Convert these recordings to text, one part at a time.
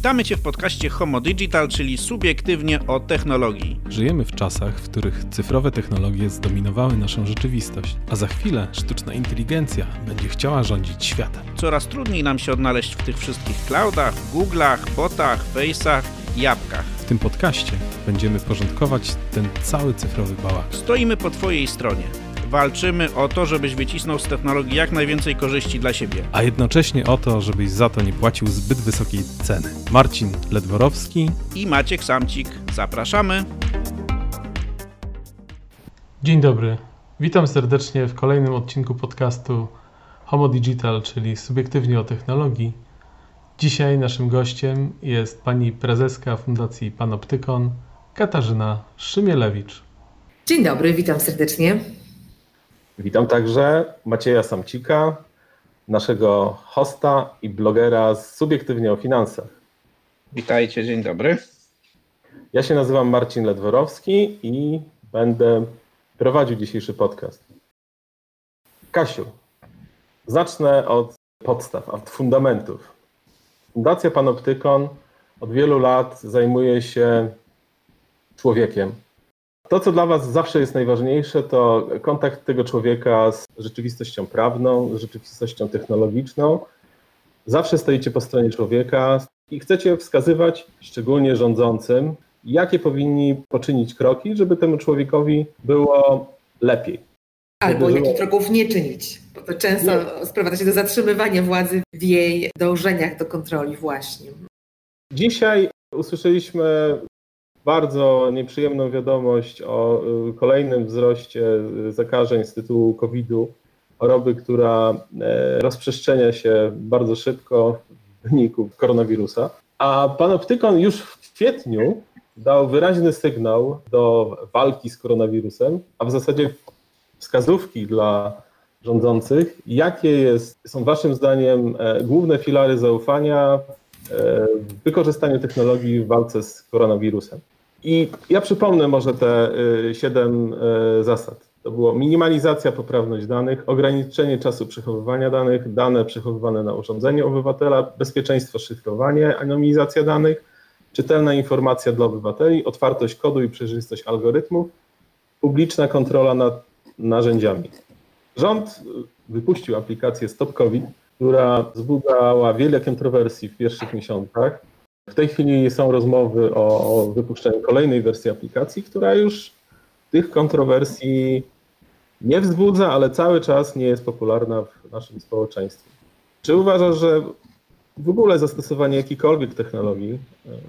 Witamy Cię w podcaście Homo Digital, czyli subiektywnie o technologii. Żyjemy w czasach, w których cyfrowe technologie zdominowały naszą rzeczywistość, a za chwilę sztuczna inteligencja będzie chciała rządzić światem. Coraz trudniej nam się odnaleźć w tych wszystkich cloudach, Google'ach, botach, Face'ach i apkach. W tym podcaście będziemy porządkować ten cały cyfrowy bałagan. Stoimy po Twojej stronie. Walczymy o to, żebyś wycisnął z technologii jak najwięcej korzyści dla siebie. A jednocześnie o to, żebyś za to nie płacił zbyt wysokiej ceny. Marcin Ledworowski I Maciek Samcik. Zapraszamy. Dzień dobry. Witam serdecznie w kolejnym odcinku podcastu Homo Digital, czyli subiektywnie o technologii. Dzisiaj naszym gościem jest pani prezeska Fundacji Panoptykon, Katarzyna Szymielewicz. Dzień dobry, witam serdecznie. Witam także Macieja Samcika, naszego hosta i blogera z Subiektywnie o Finansach. Witajcie, dzień dobry. Ja się nazywam Marcin Ledworowski i będę prowadził dzisiejszy podcast. Kasiu, zacznę od podstaw, od fundamentów. Fundacja Panoptykon od wielu lat zajmuje się człowiekiem, to, co dla Was zawsze jest najważniejsze, to kontakt tego człowieka z rzeczywistością prawną, z rzeczywistością technologiczną. Zawsze stoicie po stronie człowieka i chcecie wskazywać, szczególnie rządzącym, jakie powinni poczynić kroki, żeby temu człowiekowi było lepiej. Albo żeby jakich kroków nie czynić, bo to często nie. sprowadza się do zatrzymywania władzy w jej dążeniach do kontroli właśnie. Dzisiaj usłyszeliśmy bardzo nieprzyjemną wiadomość o y, kolejnym wzroście zakażeń z tytułu COVID-u, choroby, która e, rozprzestrzenia się bardzo szybko w wyniku koronawirusa. A Panoptykon już w kwietniu dał wyraźny sygnał do walki z koronawirusem, a w zasadzie wskazówki dla rządzących, jakie jest, są Waszym zdaniem e, główne filary zaufania wykorzystaniu technologii w walce z koronawirusem. I ja przypomnę może te y, siedem y, zasad. To było minimalizacja, poprawność danych, ograniczenie czasu przechowywania danych, dane przechowywane na urządzeniu obywatela, bezpieczeństwo, szyfrowanie, anonimizacja danych, czytelna informacja dla obywateli, otwartość kodu i przejrzystość algorytmów, publiczna kontrola nad narzędziami. Rząd wypuścił aplikację Stop COVID, która wzbudzała wiele kontrowersji w pierwszych miesiącach. W tej chwili są rozmowy o, wypuszczeniu kolejnej wersji aplikacji, która już tych kontrowersji nie wzbudza, ale cały czas nie jest popularna w naszym społeczeństwie. Czy uważasz, że w ogóle zastosowanie jakiejkolwiek technologii,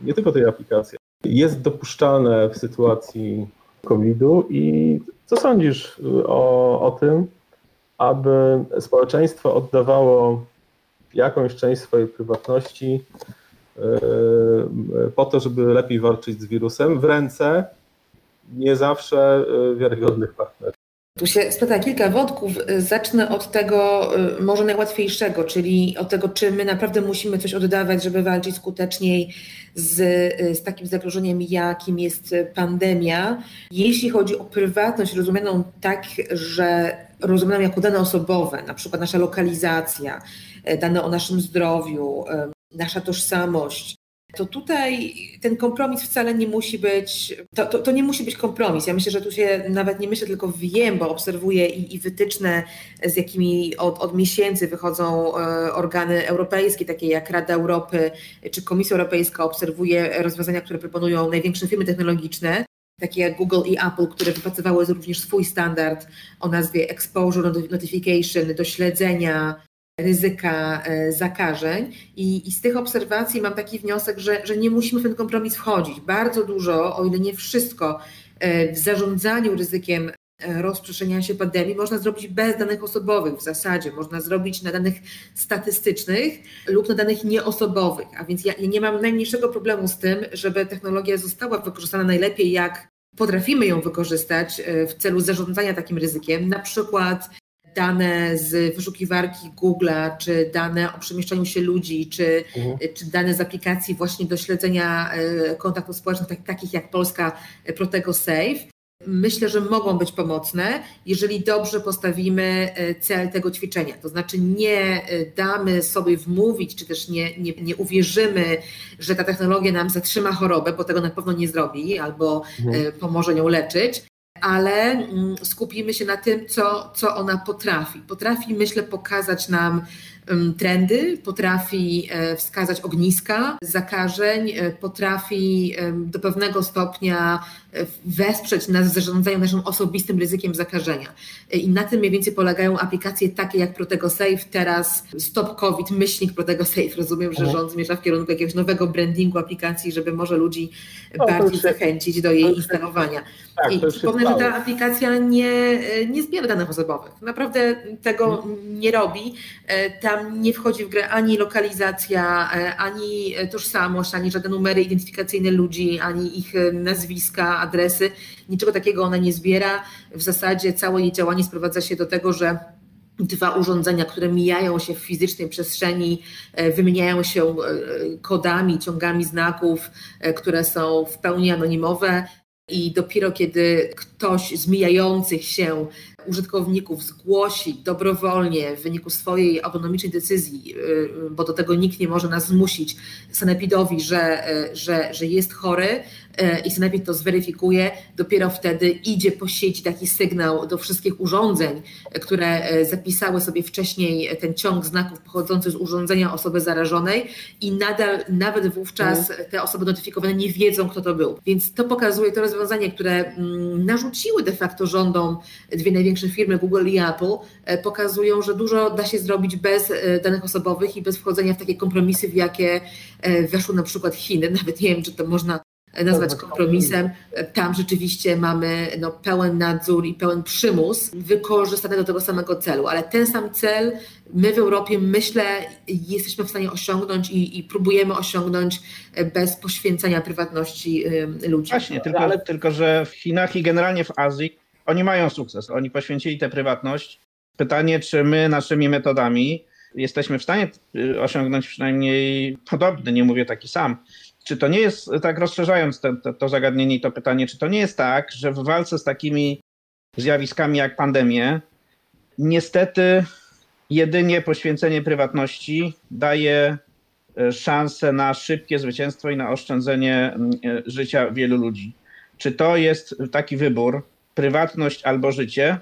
nie tylko tej aplikacji, jest dopuszczalne w sytuacji COVID-u i co sądzisz o, o tym, aby społeczeństwo oddawało jakąś część swojej prywatności E, po to, żeby lepiej walczyć z wirusem w ręce nie zawsze e, wiarygodnych partnerów. Tu się splata kilka wątków. Zacznę od tego e, może najłatwiejszego, czyli od tego, czy my naprawdę musimy coś oddawać, żeby walczyć skuteczniej z, z takim zagrożeniem, jakim jest pandemia. Jeśli chodzi o prywatność rozumianą tak, że rozumianą jako dane osobowe, na przykład nasza lokalizacja, dane o naszym zdrowiu, nasza tożsamość, to tutaj ten kompromis wcale nie musi być, to, to, to, nie musi być kompromis. Ja myślę, że tu się nawet nie myślę, tylko wiem, bo obserwuję i, i wytyczne, z jakimi od, od miesięcy wychodzą e, organy europejskie, takie jak Rada Europy czy Komisja Europejska, obserwuje rozwiązania, które proponują największe firmy technologiczne, takie jak Google i Apple, które wypracowały również swój standard o nazwie Exposure Notification do śledzenia ryzyka e, zakażeń I, i, z tych obserwacji mam taki wniosek, że, że nie musimy w ten kompromis wchodzić. Bardzo dużo, o ile nie wszystko, e, w zarządzaniu ryzykiem rozprzestrzeniania się pandemii można zrobić bez danych osobowych w zasadzie. Można zrobić na danych statystycznych lub na danych nieosobowych. A więc ja, nie mam najmniejszego problemu z tym, żeby technologia została wykorzystana najlepiej, jak potrafimy ją wykorzystać w celu zarządzania takim ryzykiem, na przykład dane z wyszukiwarki Google'a, czy dane o przemieszczaniu się ludzi, czy, mhm. czy dane z aplikacji właśnie do śledzenia e, kontaktów społecznych, tak, takich jak Polska Protego Safe. Myślę, że mogą być pomocne, jeżeli dobrze postawimy e, cel tego ćwiczenia. To znaczy nie e, damy sobie wmówić, czy też nie, nie, nie uwierzymy, że ta technologia nam zatrzyma chorobę, bo tego na pewno nie zrobi albo mhm. pomoże nią leczyć, ale mm, skupimy się na tym, co, co ona potrafi. Potrafi, myślę, pokazać nam trendy, potrafi e, wskazać ogniska zakażeń, e, potrafi do pewnego stopnia e, wesprzeć nas w zarządzaniu naszym osobistym ryzykiem zakażenia. I na tym mniej więcej polegają aplikacje takie jak Protego Safe, teraz Stop COVID, myślnik Protego Safe. Rozumiem, że mhm. rząd zmierza w kierunku jakiegoś nowego brandingu aplikacji, żeby może ludzi no, bardziej zachęcić do jej instalowania. Tak, I przypomnę, że ta aplikacja nie, nie zbiera danych osobowych. Naprawdę tego hmm. nie robi. Tam nie wchodzi w grę ani lokalizacja, e, ani tożsamość, ani żadne numery identyfikacyjne ludzi, ani ich e, nazwiska, adresy. Niczego takiego ona nie zbiera. W zasadzie całe jej działanie sprowadza się do tego, że dwa urządzenia, które mijają się w fizycznej przestrzeni, e, wymieniają się kodami, ciągami znaków, które są w pełni anonimowe. I dopiero kiedy ktoś z mijających się użytkowników zgłosi dobrowolnie w wyniku swojej autonomicznej decyzji, y, bo do tego nikt nie może nas zmusić, sanepidowi, że, y, że, że jest chory y, i sanepid to zweryfikuje, dopiero wtedy idzie po sieci taki sygnał do wszystkich urządzeń, które zapisały sobie wcześniej ten ciąg znaków pochodzący z urządzenia osoby zarażonej i nadal, nawet wówczas mhm. te osoby notyfikowane nie wiedzą, kto to był. Więc to pokazuje to rozwiązanie, które mm, narzuciły de facto rządom dwie największe firmy Google i Apple e, pokazują, że dużo da się zrobić bez e, danych osobowych i bez wchodzenia w takie kompromisy, w jakie e, weszły na przykład Chiny. Nawet nie wiem, czy to można nazwać kompromisem. Tam rzeczywiście mamy no, pełen nadzór i pełen przymus wykorzystany do tego samego celu, ale ten sam cel my w Europie, myślę, jesteśmy w stanie osiągnąć i, i próbujemy osiągnąć bez poświęcania prywatności ludzi. Właśnie, tylko, ale... tylko że w Chinach i generalnie w Azji oni mają sukces, oni poświęcili tę prywatność. Pytanie, czy my naszymi metodami jesteśmy w stanie y, osiągnąć przynajmniej podobny, nie mówię taki sam. Czy to nie jest, tak rozszerzając to, to, to zagadnienie i to pytanie, czy to nie jest tak, że w walce z takimi zjawiskami jak pandemie, niestety jedynie poświęcenie prywatności daje y, szansę na szybkie zwycięstwo i na oszczędzenie y, życia wielu ludzi. Czy to jest taki wybór, prywatność albo życie,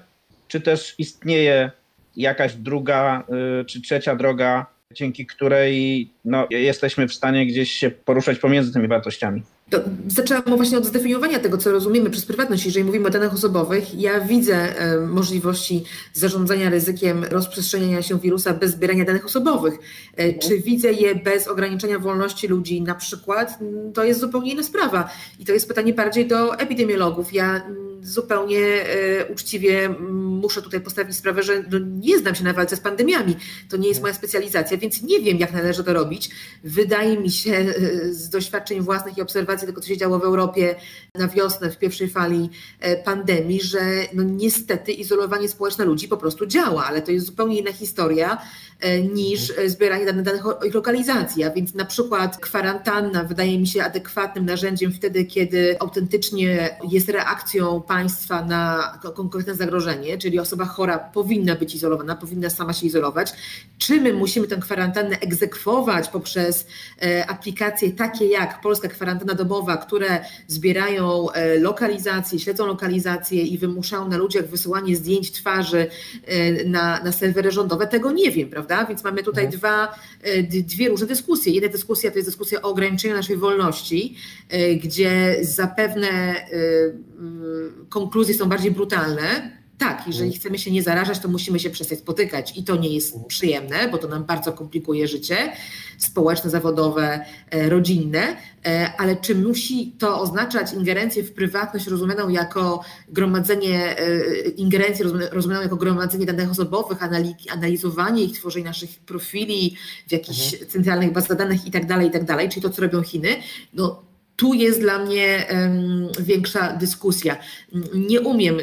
czy też istnieje jakaś druga y, czy trzecia droga, dzięki której no, jesteśmy w stanie gdzieś się poruszać pomiędzy tymi wartościami. To zaczęłam właśnie od zdefiniowania tego, co rozumiemy przez prywatność. Jeżeli mówimy o danych osobowych, ja widzę e, możliwości zarządzania ryzykiem rozprzestrzeniania się wirusa bez zbierania danych osobowych. E. Czy widzę je bez ograniczenia wolności ludzi na przykład? To jest zupełnie inna sprawa. I to jest pytanie bardziej do epidemiologów. Ja zupełnie e, uczciwie muszę tutaj postawić sprawę, że no nie znam się na walce z pandemiami. To nie jest moja specjalizacja, więc nie wiem, jak należy to robić. Wydaje mi się z doświadczeń własnych i obserwacji, tego, co się działo w Europie na wiosnę w pierwszej fali e, pandemii, że no niestety izolowanie społeczne ludzi po prostu działa, ale to jest zupełnie inna historia e, niż e, zbieranie danych, danych o ich lokalizacji. A więc na przykład kwarantanna wydaje mi się adekwatnym narzędziem wtedy, kiedy autentycznie jest reakcją państwa na konkretne zagrożenie, czyli osoba chora powinna być izolowana, powinna sama się izolować. Czy my musimy tę kwarantannę egzekwować poprzez aplikacje takie jak Polska Kwarantanna Domowa, które zbierają e, lokalizacje, śledzą lokalizacje i wymuszają na ludziach wysyłanie zdjęć twarzy e, na, na serwery rządowe, tego nie wiem, prawda? Więc mamy tutaj mhm. dwa, e, dwie różne dyskusje. Jedna dyskusja to jest dyskusja o ograniczeniu naszej wolności, gdzie zapewne konkluzje są bardziej brutalne, tak, jeżeli mm. chcemy się nie zarażać, to musimy się przestać spotykać i to nie jest mm. przyjemne, bo to nam bardzo komplikuje życie społeczne, zawodowe, e, rodzinne, e, ale czy musi to oznaczać ingerencję w prywatność rozumianą jako gromadzenie, e, ingerencję rozumianą jako gromadzenie danych osobowych, analizowanie ich, tworzenie naszych profili w jakichś mhm. centralnych bazach danych i tak dalej, i tak dalej, czyli to, co robią Chiny, no tu jest dla mnie większa dyskusja. Nie umiem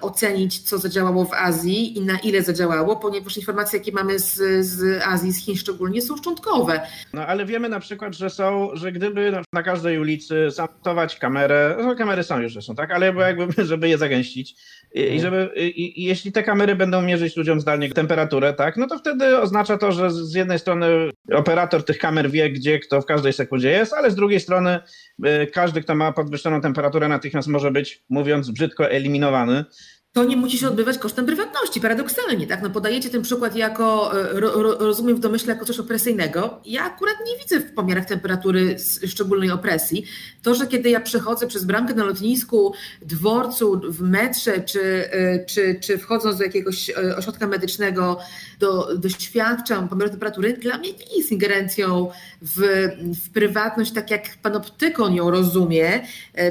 ocenić, co zadziałało w Azji i na ile zadziałało, ponieważ informacje, jakie mamy z, z Azji, z Chin szczególnie, są szczątkowe. No ale wiemy na przykład, że są, że gdyby na każdej ulicy zamontować kamerę, no kamery są już zresztą, tak, ale jakby, żeby je zagęścić, i, mhm. żeby, i, i jeśli te kamery będą mierzyć ludziom zdalnie temperaturę, tak, no to wtedy oznacza to, że z jednej strony operator tych kamer wie, gdzie kto w każdej sekundzie jest, ale z drugiej strony y, każdy, kto ma podwyższoną temperaturę, natychmiast może być, mówiąc brzydko, eliminowany to nie musi się odbywać kosztem prywatności, paradoksalnie, tak? No podajecie ten przykład jako, e, ro, rozumiem w domyśle, jako coś opresyjnego. Ja akurat nie widzę w pomiarach temperatury szczególnej opresji. To, że kiedy ja przechodzę przez bramkę na lotnisku, dworcu, w metrze, czy, e, czy, czy wchodząc do jakiegoś e, ośrodka medycznego, do, doświadczam pomiaru temperatury, dla mnie nie jest ingerencją w, w prywatność, tak jak panoptykon ją rozumie,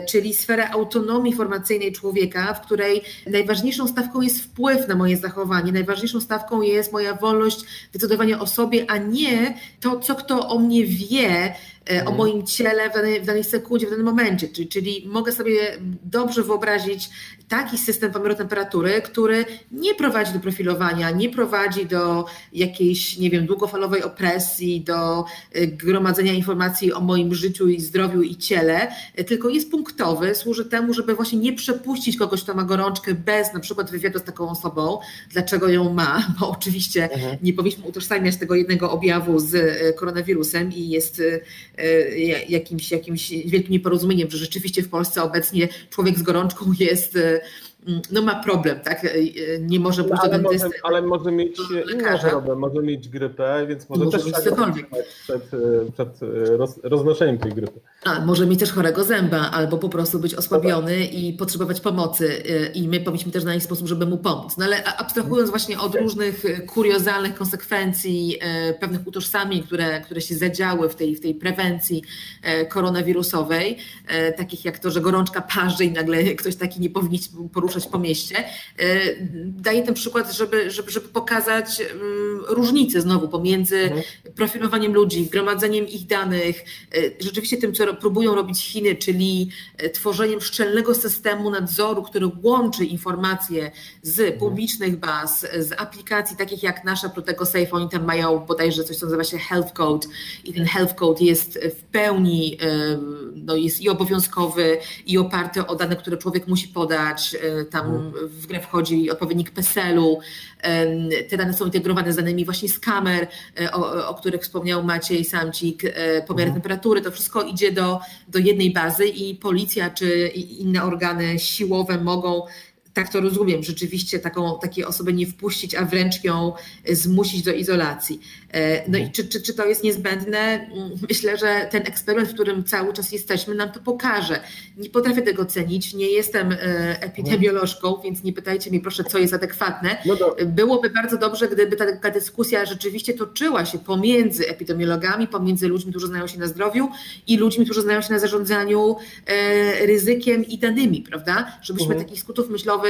czyli sferę autonomii informacyjnej człowieka, w której naj najważniejszą stawką jest wpływ na moje zachowanie, najważniejszą stawką jest moja wolność decydowania o sobie, a nie to, co kto o mnie wie, E, o mhm. moim ciele w danej, w danej sekundzie, w danym momencie. Czyli, czyli mogę sobie dobrze wyobrazić taki system pomiaru temperatury, który nie prowadzi do profilowania, nie prowadzi do jakiejś, nie wiem, długofalowej opresji, do e, gromadzenia informacji o moim życiu i zdrowiu i ciele, e, tylko jest punktowy, służy temu, żeby właśnie nie przepuścić kogoś, kto ma gorączkę bez na przykład wywiadu z taką osobą, dlaczego ją ma, bo oczywiście mhm. nie powinniśmy utożsamiać tego jednego objawu z koronawirusem i jest jakimś, jakimś wielkim nieporozumieniem, że rzeczywiście w Polsce obecnie człowiek z gorączką jest no ma problem, tak? E, e, nie może pójść ale do dentysty. Może, ale może mieć inną chorobę, może mieć grypę, więc może, może też przed, przed roz, roznoszeniem tej grypy. A, może mieć też chorego zęba, albo po prostu być osłabiony i potrzebować pomocy e, i my powinniśmy też znaleźć sposób, żeby mu pomóc. No ale abstrahując właśnie od różnych kuriozalnych konsekwencji, pewnych utożsamień, które, które się zadziały w tej, w tej prewencji koronawirusowej, takich jak to, że gorączka parzy i nagle ktoś taki nie powinien poruszać poruszać po mieście. Daję ten przykład, żeby, żeby, żeby pokazać różnicę znowu pomiędzy mhm. profilowaniem ludzi, gromadzeniem ich danych, rzeczywiście tym, co próbują robić Chiny, czyli e, tworzeniem szczelnego systemu nadzoru, który łączy informacje z mhm. publicznych baz, z aplikacji takich jak nasza Protego Safe. Oni tam mają bodajże coś, co nazywa się Health Code i ten Health Code jest w pełni no jest i obowiązkowy, i oparty o dane, które człowiek musi podać, tam mhm. w grę wchodzi odpowiednik PESEL-u, te dane są integrowane z danymi właśnie z kamer, e, o, o których wspomniał Maciej Samcik, e, pomiar mhm. temperatury, to wszystko idzie do, do jednej bazy i policja czy inne organy siłowe mogą tak to rozumiem, rzeczywiście taką, takiej osoby nie wpuścić, a wręcz ją zmusić do izolacji. E, no i czy, czy, czy to jest niezbędne? Mm, myślę, że ten eksperyment, w którym cały czas jesteśmy, nam to pokaże. Nie potrafię tego cenić, nie jestem e, epidemiolożką, więc nie pytajcie mnie proszę, co jest adekwatne. No Byłoby bardzo dobrze, gdyby ta, ta dyskusja rzeczywiście toczyła się pomiędzy epidemiologami, pomiędzy ludźmi, którzy znają się na zdrowiu i ludźmi, którzy znają się na zarządzaniu e, ryzykiem i danymi, prawda? Żebyśmy mhm. takich skutów myślowych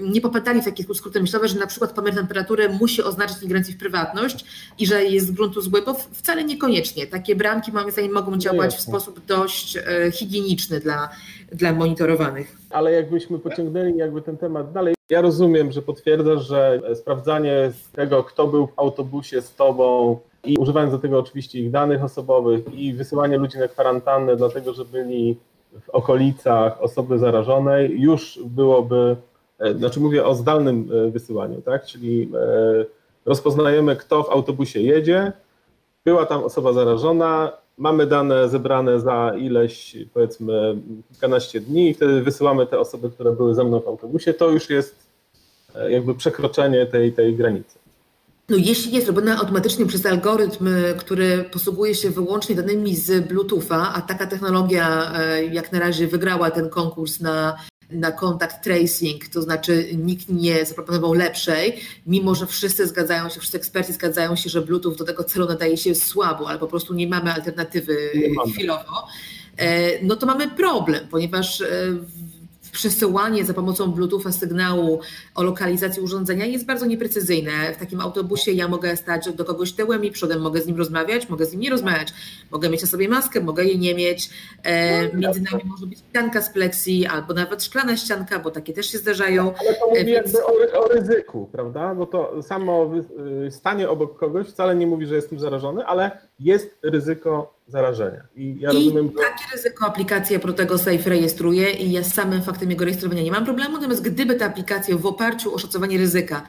nie popadali w takie skróty myślowe, że na przykład pomiar temperatury musi oznaczać ingerencję w prywatność, i że jest z gruntu zły, bo wcale niekoniecznie. Takie bramki moim zdaniem mogą działać w sposób dość e, higieniczny dla, dla monitorowanych. Ale jakbyśmy pociągnęli jakby ten temat dalej, ja rozumiem, że potwierdzasz, że sprawdzanie tego, kto był w autobusie z tobą i używając do tego oczywiście ich danych osobowych i wysyłanie ludzi na kwarantannę, dlatego że byli w okolicach osoby zarażonej, już byłoby, e, znaczy mówię o zdalnym e, wysyłaniu, tak? Czyli rozpoznajemy, kto w autobusie jedzie, była tam osoba zarażona, mamy dane zebrane za ileś, powiedzmy, kilkanaście dni i wtedy wysyłamy te osoby, które były ze mną w autobusie, to już jest e, jakby przekroczenie tej, tej granicy. No, jeśli jest robione automatycznie przez algorytm, który posługuje się wyłącznie danymi z Bluetootha, a taka technologia e, jak na razie wygrała ten konkurs na na contact tracing, to znaczy nikt nie zaproponował lepszej, mimo że wszyscy zgadzają się, wszyscy eksperci zgadzają się, że Bluetooth do tego celu nadaje się słabo, ale po prostu nie mamy alternatywy nie chwilowo, mamy. no to mamy problem, ponieważ e, przesyłanie za pomocą Bluetootha sygnału o lokalizacji urządzenia jest bardzo nieprecyzyjne. W takim autobusie ja mogę stać do kogoś tyłem i przodem, mogę z nim rozmawiać, mogę z nim nie rozmawiać, mogę mieć na sobie maskę, mogę jej nie mieć. E, no, między nami może być ścianka z pleksji albo nawet szklana ścianka, bo takie też się zdarzają. Ale to mówi e, Więc... jakby o, o, ryzyku, prawda? Bo to samo y, stanie obok kogoś wcale nie mówi, że jestem zarażony, ale jest ryzyko zarażenia. I ja I rozumiem, że... takie ryzyko aplikacja Protego Safe rejestruje i ja z samym faktem jego rejestrowania nie mam problemu, natomiast gdyby ta aplikacja w oparciu o szacowanie ryzyka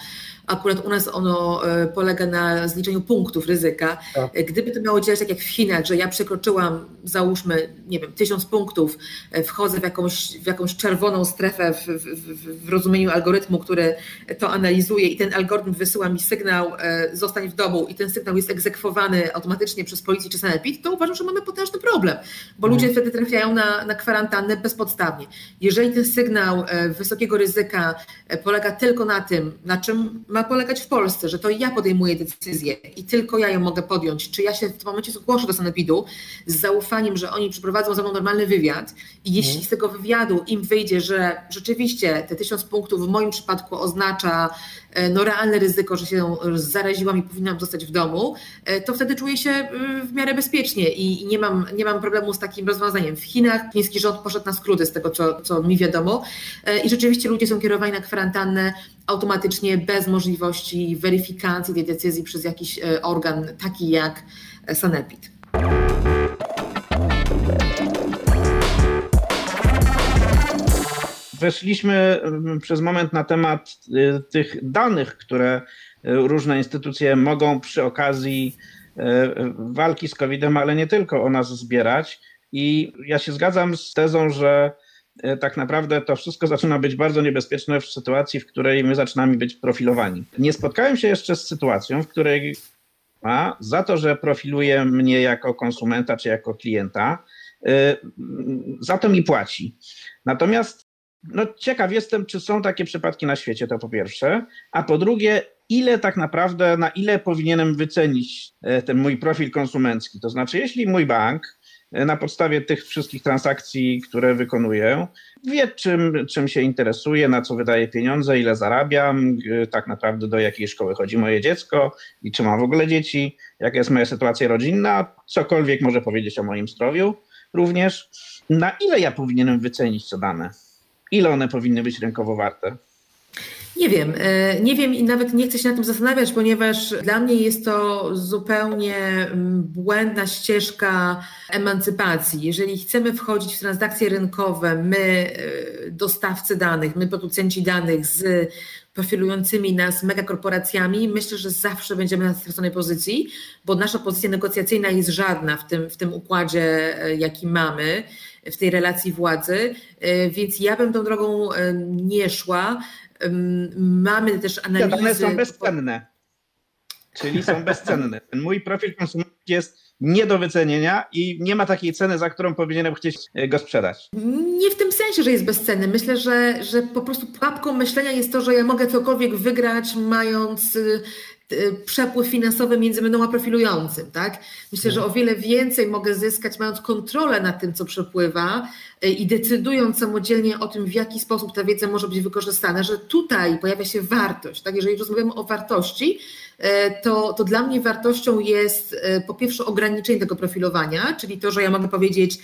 Akurat u nas ono e, polega na zliczeniu punktów ryzyka. Tak. E, gdyby to miało działać tak jak w Chinach, że ja przekroczyłam, załóżmy, nie wiem, tysiąc punktów, e, wchodzę w jakąś, w jakąś czerwoną strefę w, w, w rozumieniu algorytmu, który to analizuje i ten algorytm wysyła mi sygnał, zostań w domu i ten sygnał jest egzekwowany automatycznie przez policję czy sanepid, to uważam, że mamy potężny problem, bo ludzie mhm. wtedy trafiają na, na kwarantannę bezpodstawnie. Jeżeli ten sygnał wysokiego ryzyka polega tylko na tym, na czym ma polegać w Polsce, że to ja podejmuję decyzję i tylko ja ją mogę podjąć. Czy ja się w tym momencie zgłoszę do sanepidu z zaufaniem, że oni przeprowadzą ze mną normalny wywiad i jeśli mhm. z tego wywiadu im wyjdzie, że rzeczywiście te tysiąc punktów w moim przypadku oznacza no, realne ryzyko, że się zaraziłam i powinnam zostać w domu, e, to wtedy czuję się e, w miarę bezpiecznie i nie mam, nie mam problemu z takim rozwiązaniem. W Chinach chiński rząd poszedł na skróty z tego, co, co mi wiadomo i rzeczywiście ludzie są kierowani na kwarantannę automatycznie bez możliwości weryfikacji tej decyzji przez jakiś e, organ taki jak e, Sanepid. Weszliśmy przez moment na temat e, tych danych, które różne instytucje mogą przy okazji walki z COVID-em, ale nie tylko o nas zbierać. I ja się zgadzam z tezą, że tak naprawdę to wszystko zaczyna być bardzo niebezpieczne w sytuacji, w której my zaczynamy być profilowani. Nie spotkałem się jeszcze z sytuacją, w której a, za to, że profiluje mnie jako konsumenta czy jako klienta, e, za to mi płaci. Natomiast no, ciekaw jestem, czy są takie przypadki na świecie, to po pierwsze, a po drugie, ile tak naprawdę, na ile powinienem wycenić e, ten mój profil konsumencki. To znaczy, jeśli mój bank na podstawie tych wszystkich transakcji, które wykonuję, wie czym, czym się interesuje, na co wydaje pieniądze, ile zarabiam, tak naprawdę do jakiej szkoły chodzi moje dziecko i czy mam w ogóle dzieci, jaka jest moja sytuacja rodzinna, cokolwiek może powiedzieć o moim zdrowiu również. Na ile ja powinienem wycenić te dane? Ile one powinny być rynkowo warte? Nie wiem, e, nie wiem i nawet nie chcę się na tym zastanawiać, ponieważ dla mnie jest to zupełnie mm, błędna ścieżka emancypacji. Jeżeli chcemy wchodzić w transakcje rynkowe, my, e, dostawcy danych, my, producenci danych z profilującymi nas megakorporacjami, myślę, że zawsze będziemy na straconej pozycji, bo nasza pozycja negocjacyjna jest żadna w tym, w tym układzie, e, jaki mamy w tej relacji władzy, więc ja bym tą drogą nie szła. Mamy też analizy... One są bezcenne, czyli są bezcenne. Ten mój profil konsumencki jest nie do wycenienia i nie ma takiej ceny, za którą powinienem chcieć e, go sprzedać. Nie w tym sensie, że jest bezcenny. Myślę, że, że po prostu pułapką myślenia jest to, że ja mogę cokolwiek wygrać, mając y, y, przepływ finansowy między mną a profilującym. Tak? Myślę, że o wiele więcej mogę zyskać, mając kontrolę nad tym, co przepływa, i decydując samodzielnie o tym, w jaki sposób ta wiedza może być wykorzystana, że tutaj pojawia się wartość. Tak? Jeżeli rozmawiamy o wartości, e, to, to dla mnie wartością jest po pierwsze ograniczenie tego profilowania, czyli to, że ja mogę powiedzieć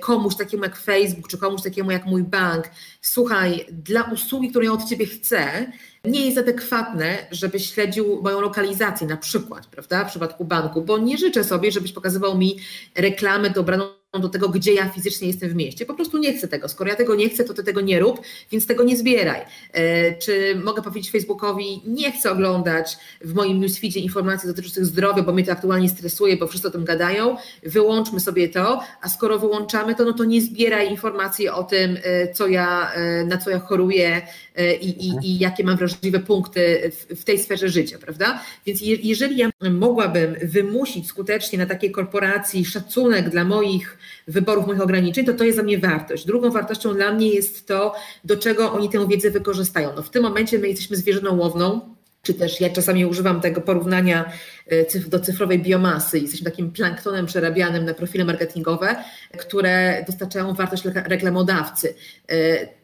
komuś takiemu jak Facebook, czy komuś takiemu jak mój bank, słuchaj, dla usługi, którą ja od ciebie chcę, nie jest adekwatne, żebyś śledził moją lokalizację na przykład, prawda, w przypadku banku, bo nie życzę sobie, żebyś pokazywał mi reklamy dobraną do tego, gdzie ja fizycznie jestem w mieście. Po prostu nie chcę tego. Skoro ja tego nie chcę, to ty tego nie rób, więc tego nie zbieraj. E, czy mogę powiedzieć Facebookowi, nie chcę oglądać w moim newsfeedzie informacji dotyczących zdrowia, bo mnie to aktualnie stresuje, bo wszyscy o tym gadają. Wyłączmy sobie to, a skoro wyłączamy to, no to nie zbieraj informacji o tym, e, co ja, e, na co ja choruję i, i, i jakie mam wrażliwe punkty w, w tej sferze życia, prawda? Więc je, jeżeli ja mogłabym wymusić skutecznie na takiej korporacji szacunek dla moich wyborów, moich ograniczeń, to to jest dla mnie wartość. Drugą wartością dla mnie jest to, do czego oni tę wiedzę wykorzystają. No w tym momencie my jesteśmy zwierzyną łowną, czy też ja czasami używam tego porównania e, do cyfrowej biomasy. Jesteśmy takim planktonem przerabianym na profile marketingowe, które dostarczają wartość reklamodawcy.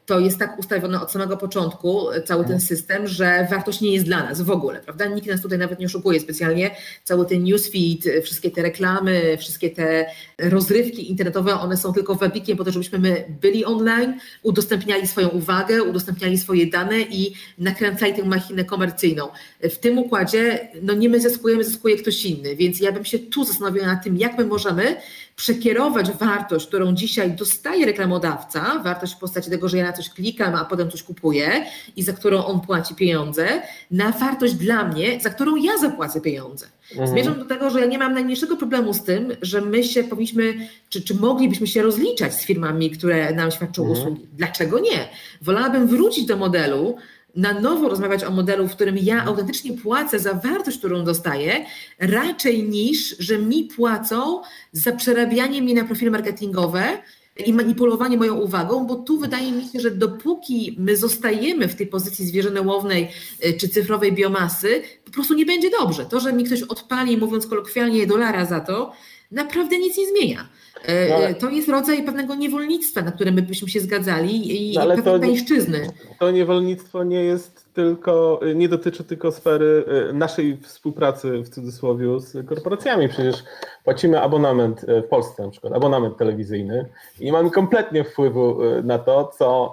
E, to jest tak ustawione od samego początku, cały ten system, że wartość nie jest dla nas w ogóle, prawda? Nikt nas tutaj nawet nie oszukuje specjalnie. Cały ten newsfeed, wszystkie te reklamy, wszystkie te rozrywki internetowe, one są tylko wabikiem po to, żebyśmy my byli online, udostępniali swoją uwagę, udostępniali swoje dane i nakręcali tę machinę komercyjną. W tym układzie, no nie my zyskujemy, zyskuje ktoś inny, więc ja bym się tu zastanowiła nad tym, jak my możemy przekierować wartość, którą dzisiaj dostaje reklamodawca, wartość w postaci tego, że ja na coś klikam, a potem coś kupuję i za którą on płaci pieniądze, na wartość dla mnie, za którą ja zapłacę pieniądze. Mhm. Zmierzam do tego, że ja nie mam najmniejszego problemu z tym, że my się powinniśmy, czy, czy moglibyśmy się rozliczać z firmami, które nam świadczą mhm. usługi. Dlaczego nie? Wolałabym wrócić do modelu, na nowo rozmawiać o modelu, w którym ja autentycznie płacę za wartość, którą dostaję, raczej niż, że mi płacą za przerabianie mi na profile marketingowe i manipulowanie moją uwagą, bo tu wydaje mi się, że dopóki my zostajemy w tej pozycji zwierzyny łownej e, czy cyfrowej biomasy, po prostu nie będzie dobrze. To, że mi ktoś odpali, mówiąc kolokwialnie, dolara za to, naprawdę nic nie zmienia. E, no ale... To jest rodzaj pewnego niewolnictwa, na którym my byśmy się zgadzali i no ale pewnej pańszczyzny. To niewolnictwo nie jest tylko, nie dotyczy tylko sfery e, naszej współpracy w cudzysłowie z korporacjami. Przecież płacimy abonament e, w Polsce na przykład, abonament telewizyjny i nie mamy kompletnie wpływu na to, co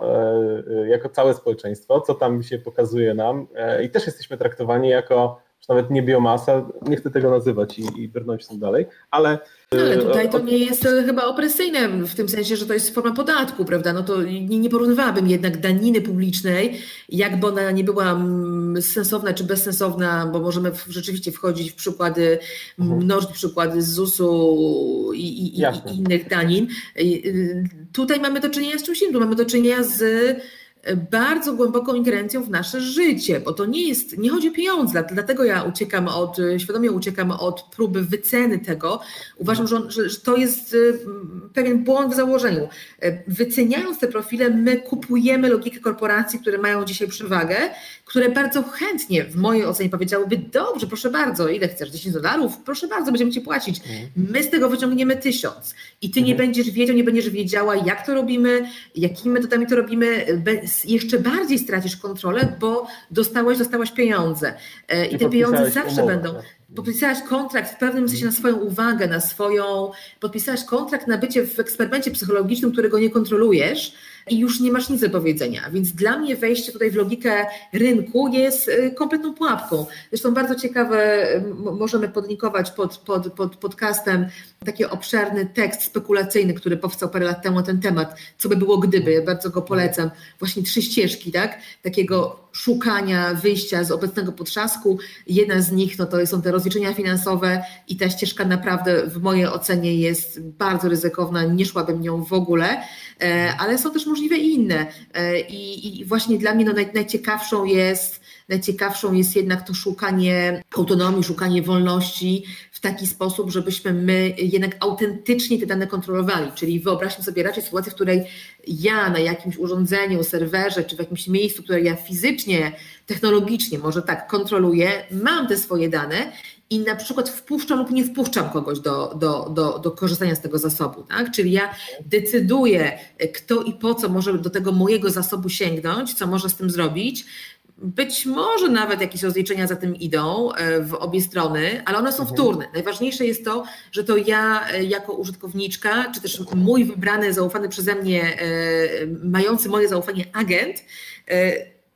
jako całe społeczeństwo, co tam się pokazuje nam i też jesteśmy traktowani jako czy nawet nie biomasa, nie chcę tego nazywać i, i brnąć tym dalej, ale... No, ale tutaj to nie jest chyba opresyjne w tym sensie, że to jest forma podatku, prawda? No to nie, nie porównywałabym jednak daniny publicznej, jakby ona nie była mm, sensowna czy bezsensowna, bo możemy rzeczywiście wchodzić w przykłady, mhm. mnożyć przykłady z ZUS-u i, i, i, innych danin. Y, tutaj mamy do czynienia z czymś innym, mamy do czynienia z bardzo głęboką ingerencją w nasze życie, bo to nie jest, nie chodzi o pieniądze, dlatego ja uciekam od, świadomie uciekam od próby wyceny tego. Uważam, że, że, że to jest y, pewien błąd w założeniu. Wyceniając te profile, my kupujemy logikę korporacji, które mają dzisiaj przewagę, które bardzo chętnie w mojej ocenie powiedziałyby, dobrze, proszę bardzo, ile chcesz, 10 dolarów? Proszę bardzo, będziemy Ci płacić. Mhm. My z tego wyciągniemy tysiąc i Ty nie mhm. będziesz wiedział, nie będziesz wiedziała, jak to robimy, jakimi metodami to robimy, jeszcze bardziej stracisz kontrolę, bo dostałeś, dostałaś pieniądze e, i, te pieniądze zawsze umowę, będą. Tak. Podpisałaś kontrakt w pewnym sensie na swoją uwagę, na swoją. Podpisałaś kontrakt na bycie w eksperymencie psychologicznym, którego nie kontrolujesz i już nie masz nic do powiedzenia. Więc dla mnie wejście tutaj w logikę rynku jest y, kompletną pułapką. Zresztą bardzo ciekawe, możemy podlinkować pod, pod, pod podcastem taki obszerny tekst spekulacyjny, który powstał parę lat temu na ten temat, co by było gdyby, bardzo go polecam. Właśnie trzy ścieżki, tak? Takiego szukania wyjścia z obecnego potrzasku. Jedna z nich no to są te rozliczenia finansowe i ta ścieżka naprawdę w mojej ocenie jest bardzo ryzykowna, nie szłabym nią w ogóle, e, ale są też możliwe inne. E, I, i właśnie dla mnie no naj, najciekawszą jest najciekawszą jest jednak to szukanie autonomii, szukanie wolności w taki sposób, żebyśmy my jednak autentycznie te dane kontrolowali. Czyli wyobraźmy sobie raczej sytuację, w której ja na jakimś urządzeniu, serwerze, czy w jakimś miejscu, które ja fizycznie, technologicznie, może tak, kontroluję, mam te swoje dane i na przykład wpuszczam lub nie wpuszczam kogoś do, do, do, do korzystania z tego zasobu. Tak? Czyli ja decyduję, kto i po co może do tego mojego zasobu sięgnąć, co może z tym zrobić. Być może nawet jakieś rozliczenia za tym idą e, w obie strony, ale one są mhm. wtórne. Najważniejsze jest to, że to ja e, jako użytkowniczka, czy też mój wybrany, zaufany przeze mnie, e, mający moje zaufanie agent,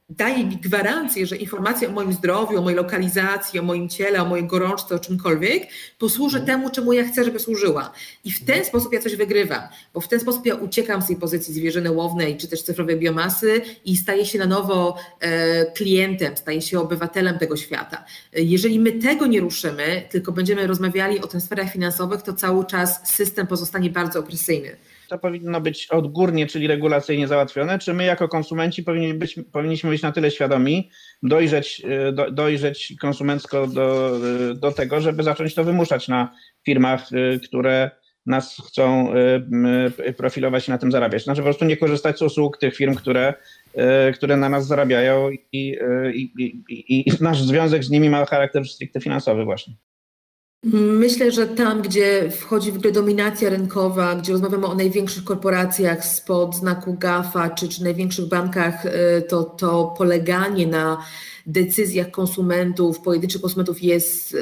daje mi gwarancję, że informacja o moim zdrowiu, o mojej lokalizacji, o moim ciele, o mojej gorączce, o czymkolwiek posłuży mhm. temu, czemu ja chcę, żeby służyła. I w ten mhm. sposób ja coś wygrywam, bo w ten sposób ja uciekam z tej pozycji zwierzyny łownej czy też cyfrowej biomasy i staję się na nowo e, klientem, staję się obywatelem tego świata. Jeżeli my tego nie ruszymy, tylko będziemy rozmawiali o transferach finansowych, to cały czas system pozostanie bardzo opresyjny to powinno być odgórnie, czyli regulacyjnie załatwione, czy my jako konsumenci powinni być, powinniśmy być na tyle świadomi, dojrzeć, e, do, dojrzeć konsumencko do, e, do tego, żeby zacząć to wymuszać na firmach, e, które nas chcą profilować i na tym zarabiać. Znaczy po prostu nie korzystać z usług tych firm, które, które na nas zarabiają i, i, i, i nasz związek z nimi ma charakter stricte finansowy właśnie. Myślę, że tam, gdzie wchodzi w grę dominacja rynkowa, gdzie rozmawiamy o największych korporacjach spod znaku GAFA czy, czy największych bankach, y, to, to poleganie na decyzjach konsumentów, pojedynczych konsumentów jest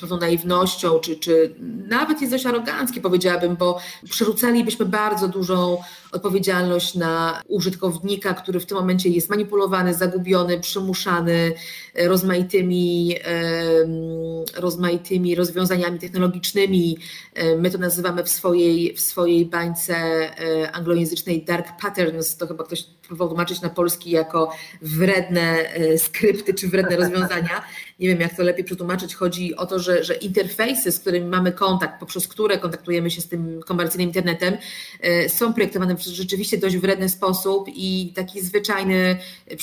pewną naiwnością, czy, czy nawet jest dość aroganckie, powiedziałabym, bo przerzucalibyśmy bardzo dużą odpowiedzialność na użytkownika, który w tym momencie jest manipulowany, zagubiony, przymuszany rozmaitymi, rozmaitymi rozwiązaniami technologicznymi. My to nazywamy w swojej, w swojej bańce e, anglojęzycznej dark patterns, to chyba ktoś próbował tłumaczyć na polski jako wredne e, skrypty czy wredne rozwiązania. Nie wiem, jak to lepiej przetłumaczyć. Chodzi o to, że, że interfejsy, z którymi mamy kontakt, poprzez które kontaktujemy się z tym komercyjnym internetem, e, są projektowane w rzeczywiście dość wredny sposób i taki zwyczajny,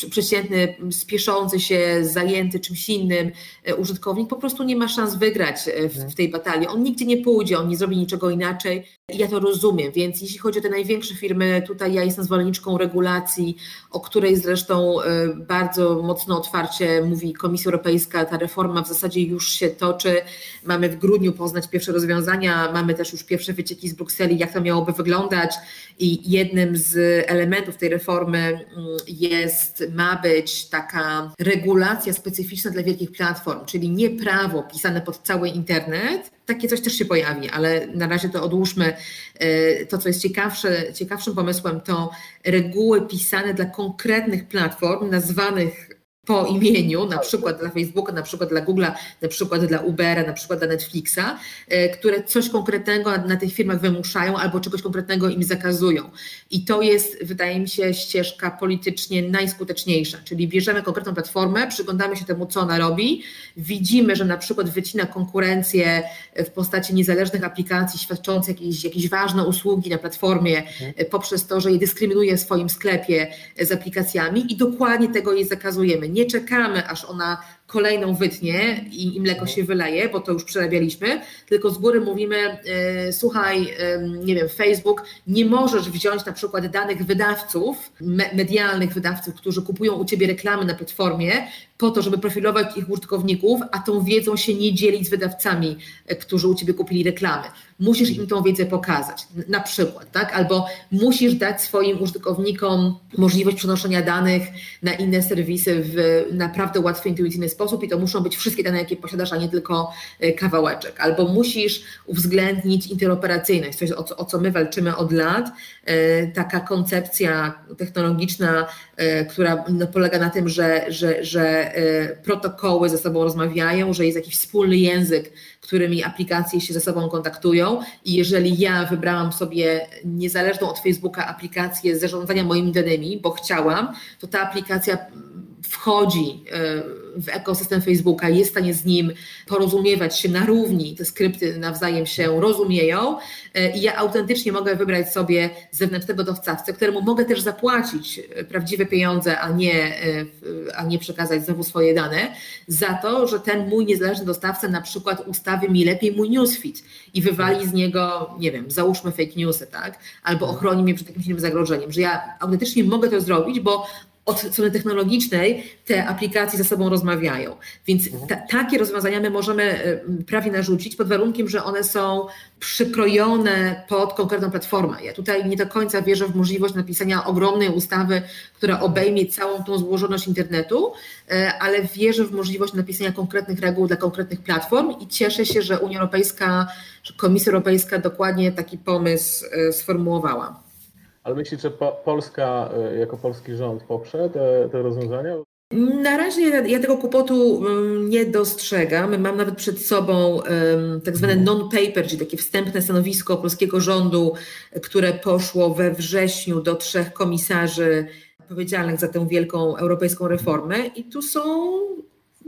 przeciętny, spieszący się, zajęty czymś innym e, użytkownik po prostu nie ma szans wygrać w, w tej batalii. On nigdzie nie pójdzie, on nie zrobi niczego inaczej. Ja to rozumiem, więc jeśli chodzi o te największe firmy, tutaj ja jestem zwolenniczką regulacji, o której zresztą e, bardzo mocno otwarcie mówi Komisja Europejska. Ta reforma w zasadzie już się toczy. Mamy w grudniu poznać pierwsze rozwiązania, mamy też już pierwsze wycieki z Brukseli, jak to miałoby wyglądać. I jednym z elementów tej reformy mm, jest, ma być taka regulacja specyficzna dla wielkich platform, czyli nie prawo pisane pod cały internet, takie coś też się pojawi, ale na razie to odłóżmy. E, to, co jest ciekawsze, ciekawszym pomysłem, to reguły pisane dla konkretnych platform, nazwanych po imieniu, na przykład dla Facebooka, na przykład dla Google'a, na przykład dla Ubera, na przykład dla Netflixa, e, które coś konkretnego na tych firmach wymuszają albo czegoś konkretnego im zakazują. I to jest, wydaje mi się, ścieżka politycznie najskuteczniejsza, czyli bierzemy konkretną platformę, przyglądamy się temu, co ona robi, widzimy, że na przykład wycina konkurencję w postaci niezależnych aplikacji świadczących jakieś, jakieś ważne usługi na platformie mhm. poprzez to, że je dyskryminuje w swoim sklepie z aplikacjami i dokładnie tego jej zakazujemy nie czekamy, aż ona kolejną wytnie i, i mleko się wyleje, bo to już przerabialiśmy, tylko z góry mówimy, e, słuchaj, e, nie wiem, Facebook, nie możesz wziąć na przykład danych wydawców, me, medialnych wydawców, którzy kupują u ciebie reklamy na platformie, po to, żeby profilować ich użytkowników, a tą wiedzą się nie dzielić z wydawcami, e, którzy u ciebie kupili reklamy. Musisz im tą wiedzę pokazać, na przykład, tak? Albo musisz dać swoim użytkownikom możliwość przenoszenia danych na inne serwisy w naprawdę łatwy, intuicyjny sposób i to muszą być wszystkie dane, jakie posiadasz, a nie tylko e, kawałeczek. Albo musisz uwzględnić interoperacyjność, coś o co, o co my walczymy od lat. E, taka koncepcja technologiczna, która no, polega na tym, że, że, że Y, protokoły ze sobą rozmawiają, że jest jakiś wspólny język, którymi aplikacje się ze sobą kontaktują. I jeżeli ja wybrałam sobie niezależną od Facebooka aplikację zarządzania moimi danymi, bo chciałam, to ta aplikacja wchodzi y, w ekosystem Facebooka, jest w stanie z nim porozumiewać się na równi, te skrypty nawzajem się rozumieją y, i ja autentycznie mogę wybrać sobie zewnętrznego dostawcę, któremu mogę też zapłacić y, prawdziwe pieniądze, a nie, a nie przekazać znowu swoje dane, za to, że ten mój niezależny dostawca na przykład ustawi mi lepiej mój newsfeed i wywali z niego, nie wiem, załóżmy fake newsy, tak? Albo ochroni mnie przed jakimś innym zagrożeniem, że ja autentycznie mogę to zrobić, bo od strony technologicznej te aplikacje ze sobą rozmawiają. Więc mhm. ta, takie rozwiązania my możemy y, prawie narzucić pod warunkiem, że one są przykrojone pod konkretną platformę. Ja tutaj nie do końca wierzę w możliwość napisania ogromnej ustawy, która obejmie całą tą złożoność internetu, y, ale wierzę w możliwość napisania konkretnych reguł dla konkretnych platform i cieszę się, że Unia Europejska, że Komisja Europejska dokładnie taki pomysł y, sformułowała. Ale myślisz, że po, Polska e, jako polski rząd poprze te, te rozwiązania? Na razie ja, tego kłopotu mm, nie dostrzegam. Mam nawet przed sobą tak zwane mhm. non-paper, czyli takie wstępne stanowisko polskiego rządu, które poszło we wrześniu do trzech komisarzy odpowiedzialnych za tę wielką europejską reformę i tu są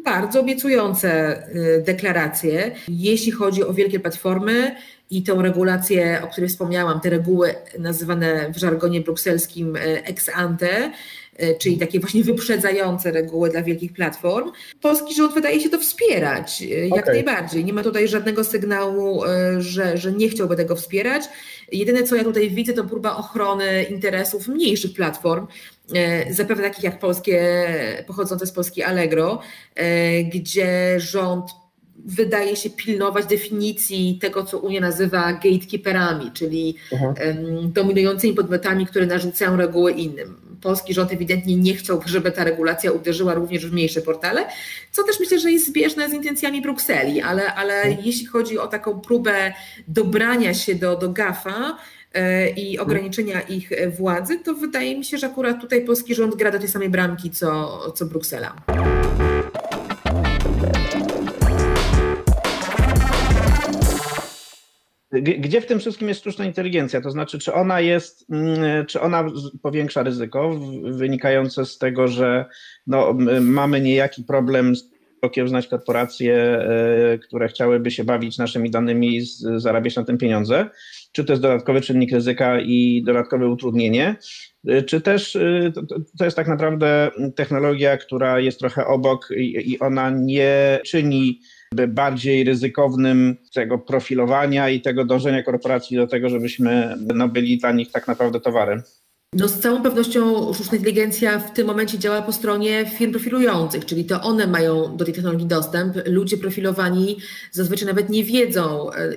bardzo obiecujące y, deklaracje. Jeśli chodzi o wielkie platformy, i tą regulację, o której wspomniałam, te reguły nazywane w żargonie brukselskim e, ex ante, e, czyli takie właśnie wyprzedzające reguły dla wielkich platform. Polski rząd wydaje się to wspierać e, jak okay. najbardziej. Nie ma tutaj żadnego sygnału, że, że nie chciałby tego wspierać. Jedyne, co ja tutaj widzę, to próba ochrony interesów mniejszych platform, zapewne takich jak polskie, pochodzące z Polski Allegro, gdzie rząd wydaje się pilnować definicji tego, co Unia nazywa gatekeeperami, czyli um, dominującymi podmiotami, które narzucają reguły innym. Polski rząd ewidentnie nie chciał, żeby ta regulacja uderzyła również w mniejsze portale, co też myślę, że jest zbieżne z intencjami Brukseli, ale, ale mhm. jeśli chodzi o taką próbę dobrania się do, do GAFA, e, i ograniczenia ich władzy, to wydaje mi się, że akurat tutaj polski rząd gra do tej samej bramki co, co Bruksela. Gdzie w tym wszystkim jest sztuczna inteligencja? To znaczy, czy ona jest, mm, czy ona powiększa ryzyko wynikające z tego, że no, mamy niejaki problem okiełznać korporacje, e, które chciałyby się bawić naszymi danymi i zarabiać na tym pieniądze? Czy to jest dodatkowy czynnik ryzyka i dodatkowe utrudnienie? E, czy też e, to jest tak naprawdę technologia, która jest trochę obok i ona nie czyni bardziej ryzykownym tego profilowania i tego dążenia korporacji do tego, żebyśmy no, byli dla nich tak naprawdę towarem. No z całą pewnością sztuczna inteligencja w tym momencie działa po stronie firm profilujących, czyli to one mają do tej technologii dostęp. Ludzie profilowani zazwyczaj nawet nie wiedzą, e,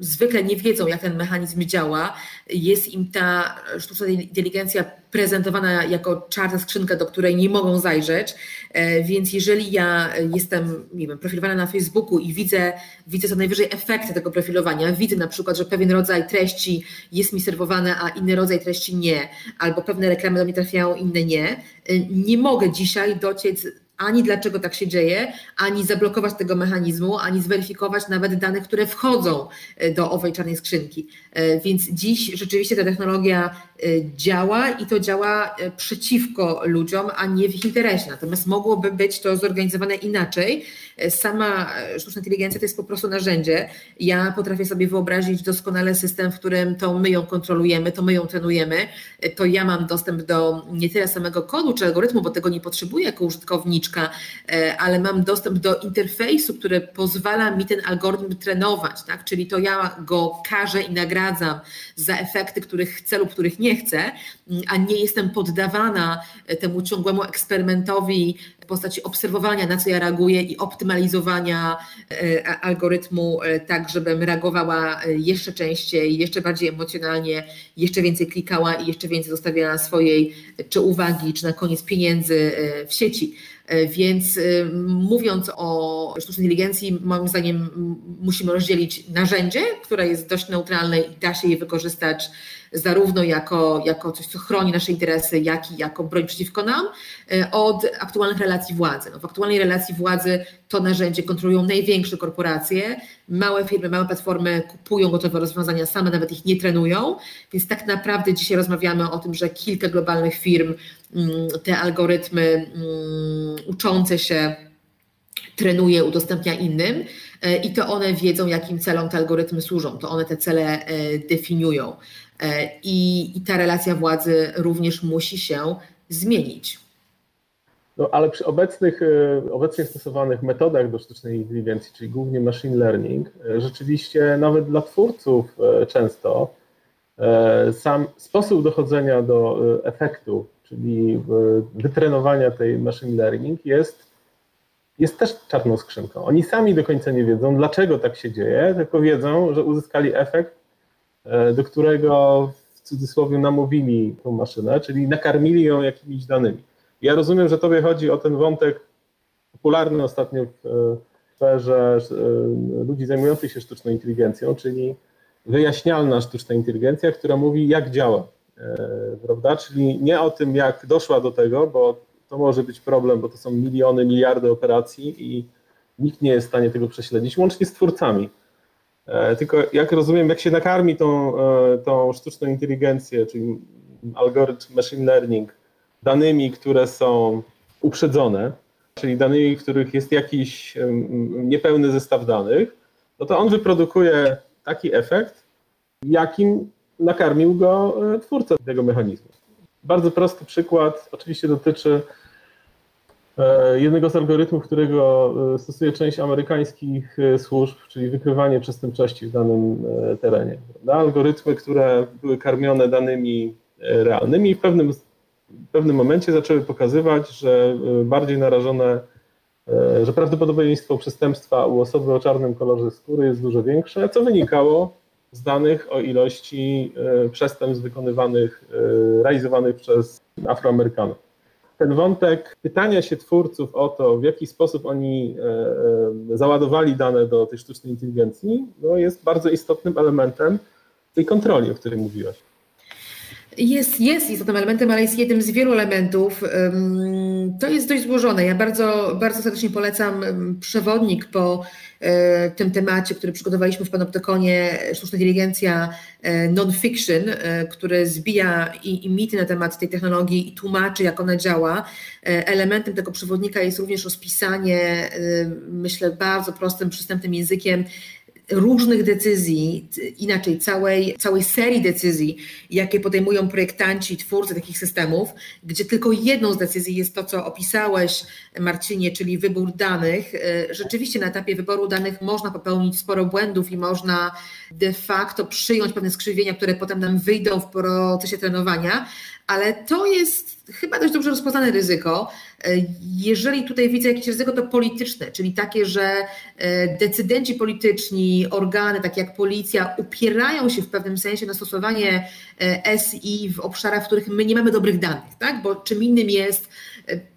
zwykle nie wiedzą, jak ten mechanizm działa. Jest im ta sztuczna inteligencja prezentowana jako czarna skrzynka, do której nie mogą zajrzeć. E, więc jeżeli ja jestem, nie wiem, profilowana na Facebooku i widzę, widzę co najwyżej efekty tego profilowania, widzę na przykład, że pewien rodzaj treści jest mi serwowany, a inny rodzaj treści nie, albo pewne reklamy do mnie trafiają, inne nie, e, nie mogę dzisiaj dociec ani dlaczego tak się dzieje, ani zablokować tego mechanizmu, ani zweryfikować nawet danych, które wchodzą e, do owej czarnej skrzynki. E, więc dziś rzeczywiście ta technologia e, działa i to działa przeciwko ludziom, a nie w ich interesie. Natomiast mogłoby być to zorganizowane inaczej. Sama sztuczna inteligencja to jest po prostu narzędzie. Ja potrafię sobie wyobrazić doskonale system, w którym to my ją kontrolujemy, to my ją trenujemy, to ja mam dostęp do nie tyle samego kodu czy algorytmu, bo tego nie potrzebuję jako użytkownik, E, ale mam dostęp do interfejsu, który pozwala mi ten algorytm trenować, tak? czyli to ja go każę i nagradzam za efekty, których chcę lub których nie chcę, mm, a nie jestem poddawana e, temu ciągłemu eksperymentowi w postaci obserwowania, na co ja reaguję i optymalizowania e, algorytmu tak, żebym reagowała jeszcze częściej, jeszcze bardziej emocjonalnie, jeszcze więcej klikała i jeszcze więcej zostawiała swojej czy uwagi, czy na koniec pieniędzy w sieci. E, więc y, mówiąc o sztucznej inteligencji, moim zdaniem musimy rozdzielić narzędzie, które jest dość neutralne i da się je wykorzystać zarówno jako, jako coś, co chroni nasze interesy, jak i jako broń przeciwko nam, e, od aktualnych relacji władzy. No, w aktualnej relacji władzy to narzędzie kontrolują największe korporacje, małe firmy, małe platformy kupują gotowe rozwiązania, same nawet ich nie trenują, więc tak naprawdę dzisiaj rozmawiamy o tym, że kilka globalnych firm te algorytmy mm, uczące się trenuje, udostępnia innym e, i to one wiedzą, jakim celom te algorytmy służą, to one te cele e, definiują. E, I, i ta relacja władzy również musi się zmienić. No, ale przy obecnych, obecnie stosowanych metodach do sztucznej inteligencji, czyli głównie machine learning, rzeczywiście nawet dla twórców często sam sposób dochodzenia do efektu, czyli wytrenowania tej machine learning jest, jest też czarną skrzynką. Oni sami do końca nie wiedzą, dlaczego tak się dzieje, tylko wiedzą, że uzyskali efekt, E, do którego w cudzysłowie namówili tą maszynę, czyli nakarmili ją jakimiś danymi. Ja rozumiem, że tobie chodzi o ten wątek popularny ostatnio w e, sferze e, ludzi zajmujących się sztuczną inteligencją, czyli wyjaśnialna sztuczna inteligencja, która mówi, jak działa, prawda? Czyli nie o tym, jak doszła do tego, bo to może być problem, bo to są miliony, miliardy operacji i nikt nie jest w stanie tego prześledzić, łącznie z twórcami. E, tylko jak rozumiem, jak się nakarmi tą, e, tą sztuczną inteligencję, czyli algorytm machine learning, danymi, które są uprzedzone, czyli danymi, w których jest jakiś niepełny zestaw danych, no to on wyprodukuje taki efekt, jakim nakarmił go e, twórca tego mechanizmu. Bardzo prosty przykład, oczywiście dotyczy E, jednego z algorytmów, którego e, stosuje część amerykańskich służb, czyli wykrywanie przestępczości w danym terenie. Algorytmy, które były karmione danymi realnymi w pewnym, w pewnym momencie zaczęły pokazywać, że bardziej narażone że prawdopodobieństwo przestępstwa u osoby o czarnym kolorze skóry jest dużo większe, co wynikało z danych o ilości przestępstw wykonywanych, realizowanych przez Afroamerykanów ten wątek pytania się twórców o to, w jaki sposób oni e, e, załadowali dane do tej sztucznej inteligencji, no jest bardzo istotnym elementem tej kontroli, o której mówiłaś. Jest, jest istotnym elementem, ale jest jednym z wielu elementów. To jest dość złożone. Ja bardzo, bardzo serdecznie polecam przewodnik po e, tym temacie, który przygotowaliśmy w Panoptykonie, sztuczna inteligencja e, non-fiction, e, który zbija i, i mity na temat tej technologii i tłumaczy, jak ona działa. Elementem tego przewodnika jest również rozpisanie, myślę, bardzo prostym, przystępnym językiem różnych decyzji, inaczej całej, całej serii decyzji, jakie podejmują projektanci, twórcy takich systemów, gdzie tylko jedną z decyzji jest to, co opisałeś, Marcinie, czyli wybór danych. E, rzeczywiście na etapie wyboru danych można popełnić sporo błędów i można de facto przyjąć pewne skrzywienia, które potem nam wyjdą w procesie trenowania, ale to jest chyba dość dobrze rozpoznane ryzyko. E, jeżeli tutaj widzę jakieś ryzyko, to polityczne, czyli takie, że e, decydenci polityczni, organy takie jak policja upierają się w pewnym sensie na stosowanie e, SI w obszarach, w których my nie mamy dobrych danych, tak? bo czym innym jest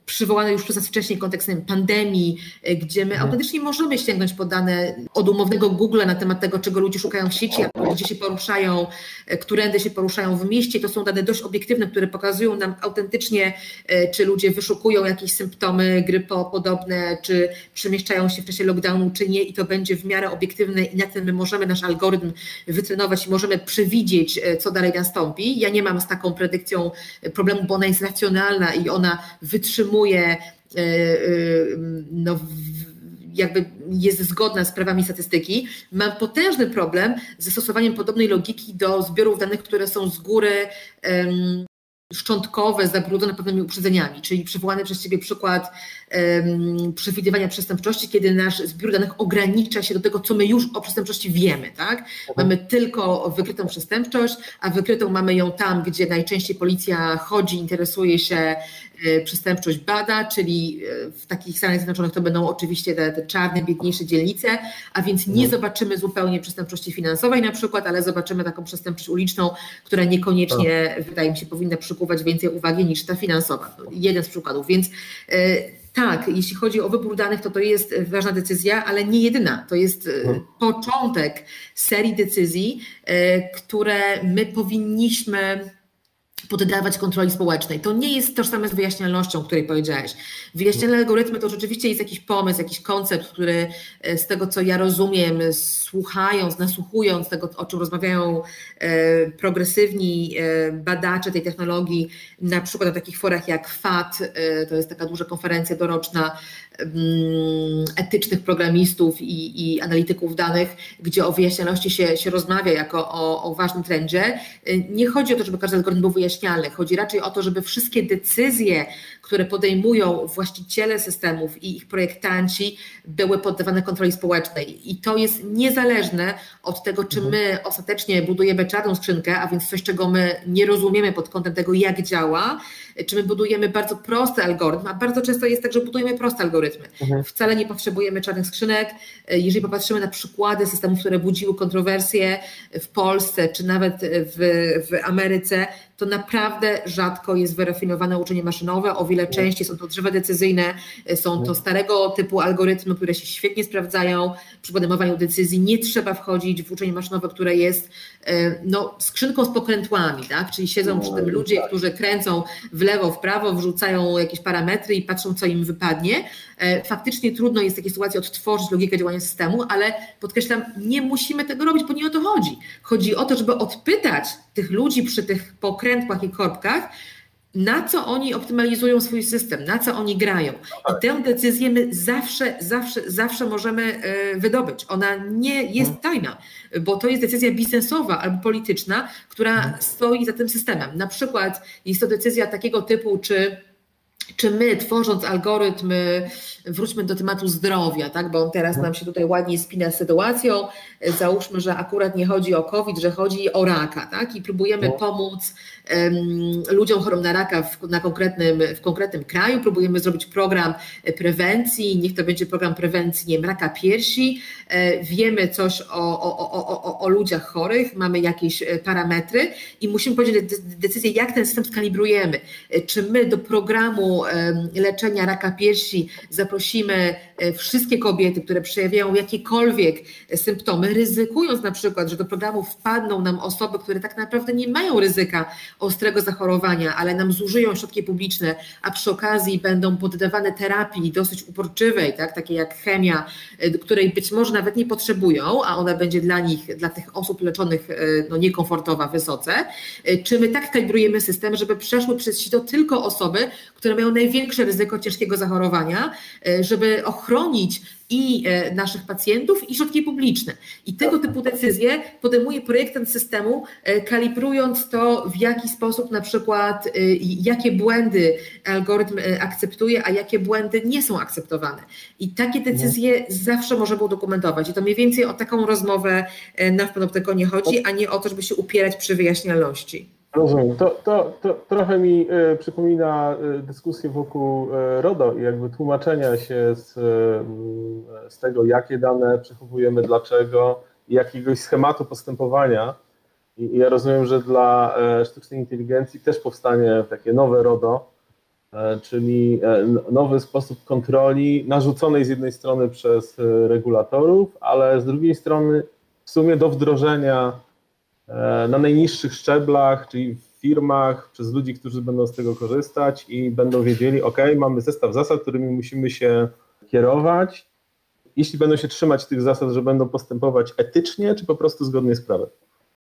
przywołany już przez nas wcześniej kontekst pandemii, e, gdzie my mhm. autentycznie możemy sięgnąć po dane od umownego Google na temat tego, czego ludzie szukają w sieci, gdzie się poruszają, e, którędy się poruszają w mieście. To są dane dość obiektywne, które pokazują nam autentycznie, e, czy ludzie wyszukują jakieś symptomy grypopodobne, czy przemieszczają się w czasie lockdownu, czy nie i to będzie w miarę obiektywne i na tym my możemy nasz algorytm wytrenować i możemy przewidzieć, co dalej nastąpi. Ja nie mam z taką predykcją problemu, bo ona jest racjonalna i ona wytrzymuje E, e, no, jakby jest zgodna z prawami statystyki, mam potężny problem ze stosowaniem podobnej logiki do zbiorów danych, które są z góry um, szczątkowe, zabrudzone pewnymi uprzedzeniami, czyli przywołany przez Ciebie przykład um, przewidywania przestępczości, kiedy nasz zbiór danych ogranicza się do tego, co my już o przestępczości wiemy. Tak? Mhm. Mamy tylko wykrytą przestępczość, a wykrytą mamy ją tam, gdzie najczęściej policja chodzi, interesuje się przestępczość bada, czyli e, w takich Stanach Zjednoczonych to będą oczywiście te, te czarne, biedniejsze dzielnice, a więc nie no. zobaczymy zupełnie przestępczości finansowej na przykład, ale zobaczymy taką przestępczość uliczną, która niekoniecznie, tak. wydaje mi się, powinna przykuwać więcej uwagi niż ta finansowa. Jeden z przykładów, więc e, tak, jeśli chodzi o wybór danych, to to jest ważna decyzja, ale nie jedyna. To jest no. początek serii decyzji, które my powinniśmy poddawać kontroli społecznej. To nie jest tożsame z wyjaśnialnością, o której powiedziałeś. Wyjaśnialne algorytmy to rzeczywiście jest jakiś pomysł, jakiś koncept, który e, z tego, co ja rozumiem, słuchając, nasłuchując tego, o czym rozmawiają e, progresywni e, badacze tej technologii, na przykład na takich forach jak FAT, to jest taka duża konferencja doroczna etycznych programistów i, i, analityków danych, gdzie o wyjaśnialności się, się rozmawia jako o, o, ważnym trendzie. Nie chodzi o to, żeby każdy algorytm był wyjaśnialny, chodzi raczej o to, żeby wszystkie decyzje, które podejmują właściciele systemów i ich projektanci, były poddawane kontroli społecznej. I to jest niezależne od tego, czy mhm. my ostatecznie budujemy czarną skrzynkę, a więc coś, czego my nie rozumiemy pod kątem tego, jak działa, czy my budujemy bardzo prosty algorytm, a bardzo często jest tak, że budujemy proste algorytmy. Mhm. Wcale nie potrzebujemy czarnych skrzynek. Jeżeli popatrzymy na przykłady systemów, które budziły kontrowersje w Polsce, czy nawet w, w Ameryce, to naprawdę rzadko jest wyrafinowane uczenie maszynowe, o wiele częściej są to drzewa decyzyjne, są to starego typu algorytmy, które się świetnie sprawdzają przy podejmowaniu decyzji. Nie trzeba wchodzić w uczenie maszynowe, które jest e, no, skrzynką z pokrętłami, tak? czyli siedzą przy tym ludzie, którzy kręcą w lewo, w prawo, wrzucają jakieś parametry i patrzą, co im wypadnie. E, faktycznie trudno jest w takiej sytuacji odtworzyć logikę działania systemu, ale podkreślam, nie musimy tego robić, bo nie o to chodzi. Chodzi o to, żeby odpytać tych ludzi przy tych pokrętłach i korbkach, na co oni optymalizują swój system, na co oni grają. I tę decyzję my zawsze, zawsze, zawsze możemy e, wydobyć. Ona nie jest mhm. tajna, bo to jest decyzja biznesowa albo polityczna, która mhm. stoi za tym systemem. Na przykład jest to decyzja takiego typu, czy czy my, tworząc algorytmy, wróćmy do tematu zdrowia, tak? bo on teraz nam się tutaj ładnie spina z sytuacją. Załóżmy, że akurat nie chodzi o COVID, że chodzi o raka, tak? I próbujemy no. pomóc ludziom chorym na raka w, na konkretnym, w konkretnym kraju, próbujemy zrobić program prewencji, niech to będzie program prewencji nie wiem, raka piersi. E, wiemy coś o, o, o, o, o ludziach chorych, mamy jakieś e, parametry i musimy podjąć decyzję, jak ten system skalibrujemy. E, czy my do programu leczenia raka piersi zaprosimy wszystkie kobiety, które przejawiają jakiekolwiek symptomy, ryzykując na przykład, że do programu wpadną nam osoby, które tak naprawdę nie mają ryzyka ostrego zachorowania, ale nam zużyją środki publiczne, a przy okazji będą poddawane terapii dosyć uporczywej, tak, takiej jak chemia, e, której być może nawet nie potrzebują, a ona będzie dla nich, dla tych osób leczonych e, no, niekomfortowa wysoce. Czy my tak kalibrujemy system, żeby przeszły przez sito tylko osoby, które mają największe ryzyko ciężkiego zachorowania, żeby ochronić i e, naszych pacjentów, i środki publiczne. I tego typu decyzje podejmuje projektant systemu, e, kalibrując to, w jaki sposób na przykład, jakie błędy algorytm akceptuje, a jakie błędy nie są akceptowane. I takie decyzje zawsze możemy udokumentować. I to mniej więcej o taką rozmowę na pewno tego nie chodzi, a nie o to, żeby się upierać przy wyjaśnialności. Rozumiem. To, to, to trochę mi y, przypomina y, dyskusję wokół y, RODO i jakby tłumaczenia się z, z tego, jakie dane przechowujemy, dlaczego i jakiegoś schematu postępowania. I, I, ja rozumiem, że dla sztucznej inteligencji też powstanie takie nowe RODO, czyli nowy sposób kontroli narzuconej z jednej strony przez regulatorów, ale z drugiej strony w sumie do wdrożenia na najniższych szczeblach, czyli w firmach, przez ludzi, którzy będą z tego korzystać i będą wiedzieli, ok, mamy zestaw zasad, którymi musimy się kierować, jeśli będą się trzymać tych zasad, że będą postępować etycznie, czy po prostu zgodnie z prawem.